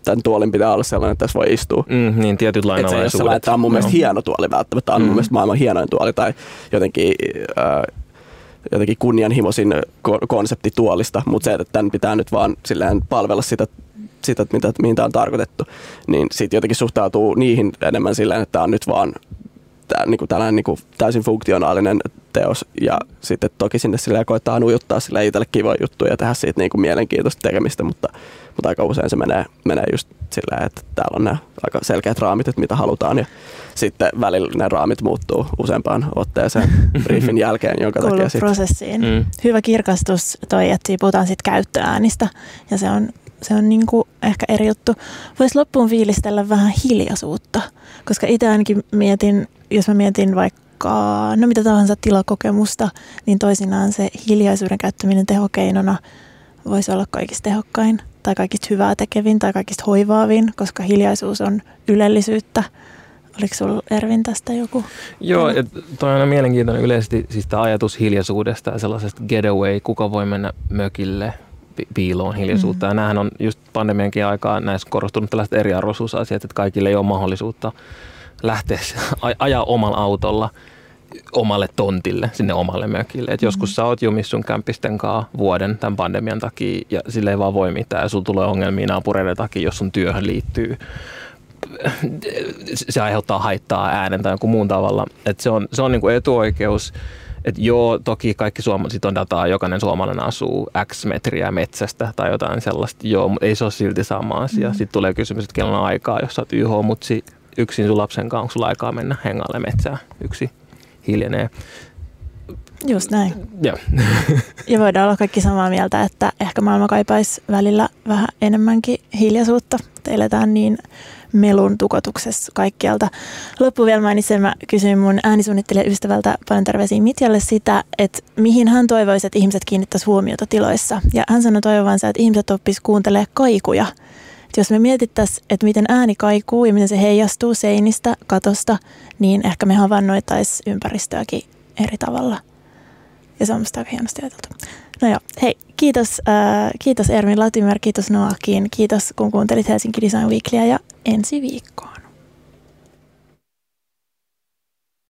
Speaker 4: tämän tuolin pitää olla sellainen, että tässä voi istua.
Speaker 3: Mm, niin, tietyt lainalaisuudet.
Speaker 4: Että tämä on mun mielestä hieno tuoli välttämättä, tämä on mm. mun mielestä maailman hienoin tuoli tai jotenkin, äh, jotenkin kunnianhimoisin konsepti tuolista, mutta se, että tämän pitää nyt vaan silleen palvella sitä sitä, mitä, mihin tämä on tarkoitettu, niin sitten jotenkin suhtautuu niihin enemmän silleen, että tämä on nyt vaan tää, niinku tällainen niinku täysin funktionaalinen teos ja sitten toki sinne sillä koittaa ujuttaa sillä itselle kivoja juttuja ja tehdä siitä niinku mielenkiintoista tekemistä, mutta, mutta aika usein se menee, menee just sillä että täällä on nämä aika selkeät raamit, että mitä halutaan ja sitten välillä ne raamit muuttuu useampaan otteeseen briefin jälkeen, jonka
Speaker 2: Kuuluu
Speaker 4: takia sitten...
Speaker 2: prosessiin. Mm. Hyvä kirkastus toi, että puhutaan sitten käyttöäänistä ja se on se on niin kuin ehkä eri juttu. Voisi loppuun fiilistellä vähän hiljaisuutta, koska itse ainakin mietin, jos mä mietin vaikka no mitä tahansa tilakokemusta, niin toisinaan se hiljaisuuden käyttäminen tehokeinona voisi olla kaikista tehokkain tai kaikista hyvää tekevin tai kaikista hoivaavin, koska hiljaisuus on ylellisyyttä. Oliko sinulla Ervin tästä joku?
Speaker 3: Joo, toi on aina mielenkiintoinen yleisesti siis tämä ajatus hiljaisuudesta ja sellaisesta getaway, kuka voi mennä mökille piiloon hiljaisuutta. Mm. Ja näähän on just pandemiankin aikaa näissä korostunut tällaiset eriarvoisuusasiat, että kaikille ei ole mahdollisuutta lähteä ajaa omalla autolla omalle tontille, sinne omalle mökille. Et mm. joskus sä oot jumissa sun kämpisten kanssa vuoden tämän pandemian takia ja sille ei vaan voi mitään. Ja sulla tulee ongelmia naapureiden takia, jos sun työhön liittyy se aiheuttaa haittaa äänen tai jonkun muun tavalla. Et se on, se on niinku etuoikeus että joo, toki kaikki suomalaiset on dataa, jokainen suomalainen asuu X metriä metsästä tai jotain sellaista, joo, mutta ei se ole silti sama asia. Mm. Sitten tulee kysymys, että kello on aikaa, jos sä oot YH-mutsi yksin sun lapsen kanssa, onko sulla aikaa mennä hengalle metsään, yksi hiljenee.
Speaker 2: Just näin.
Speaker 3: Ja.
Speaker 2: ja voidaan olla kaikki samaa mieltä, että ehkä maailma kaipaisi välillä vähän enemmänkin hiljaisuutta. Eletään niin melun tukotuksessa kaikkialta. Loppu vielä mainitsen, mä kysyin mun äänisuunnittelijaystävältä paljon terveisiä Mitjalle sitä, että mihin hän toivoisi, että ihmiset kiinnittäisi huomiota tiloissa. Ja hän sanoi toivovansa, että ihmiset oppis kuuntelemaan kaikuja. Jos me mietittäisiin, että miten ääni kaikuu ja miten se heijastuu seinistä, katosta, niin ehkä me havainnoitaisiin ympäristöäkin eri tavalla. Ja se on musta aika hienosti ajateltu. No joo, hei, kiitos, äh, kiitos Ermin Latimer, kiitos Noakin, kiitos kun kuuntelit Helsinki Design Weeklyä ja ensi viikkoon.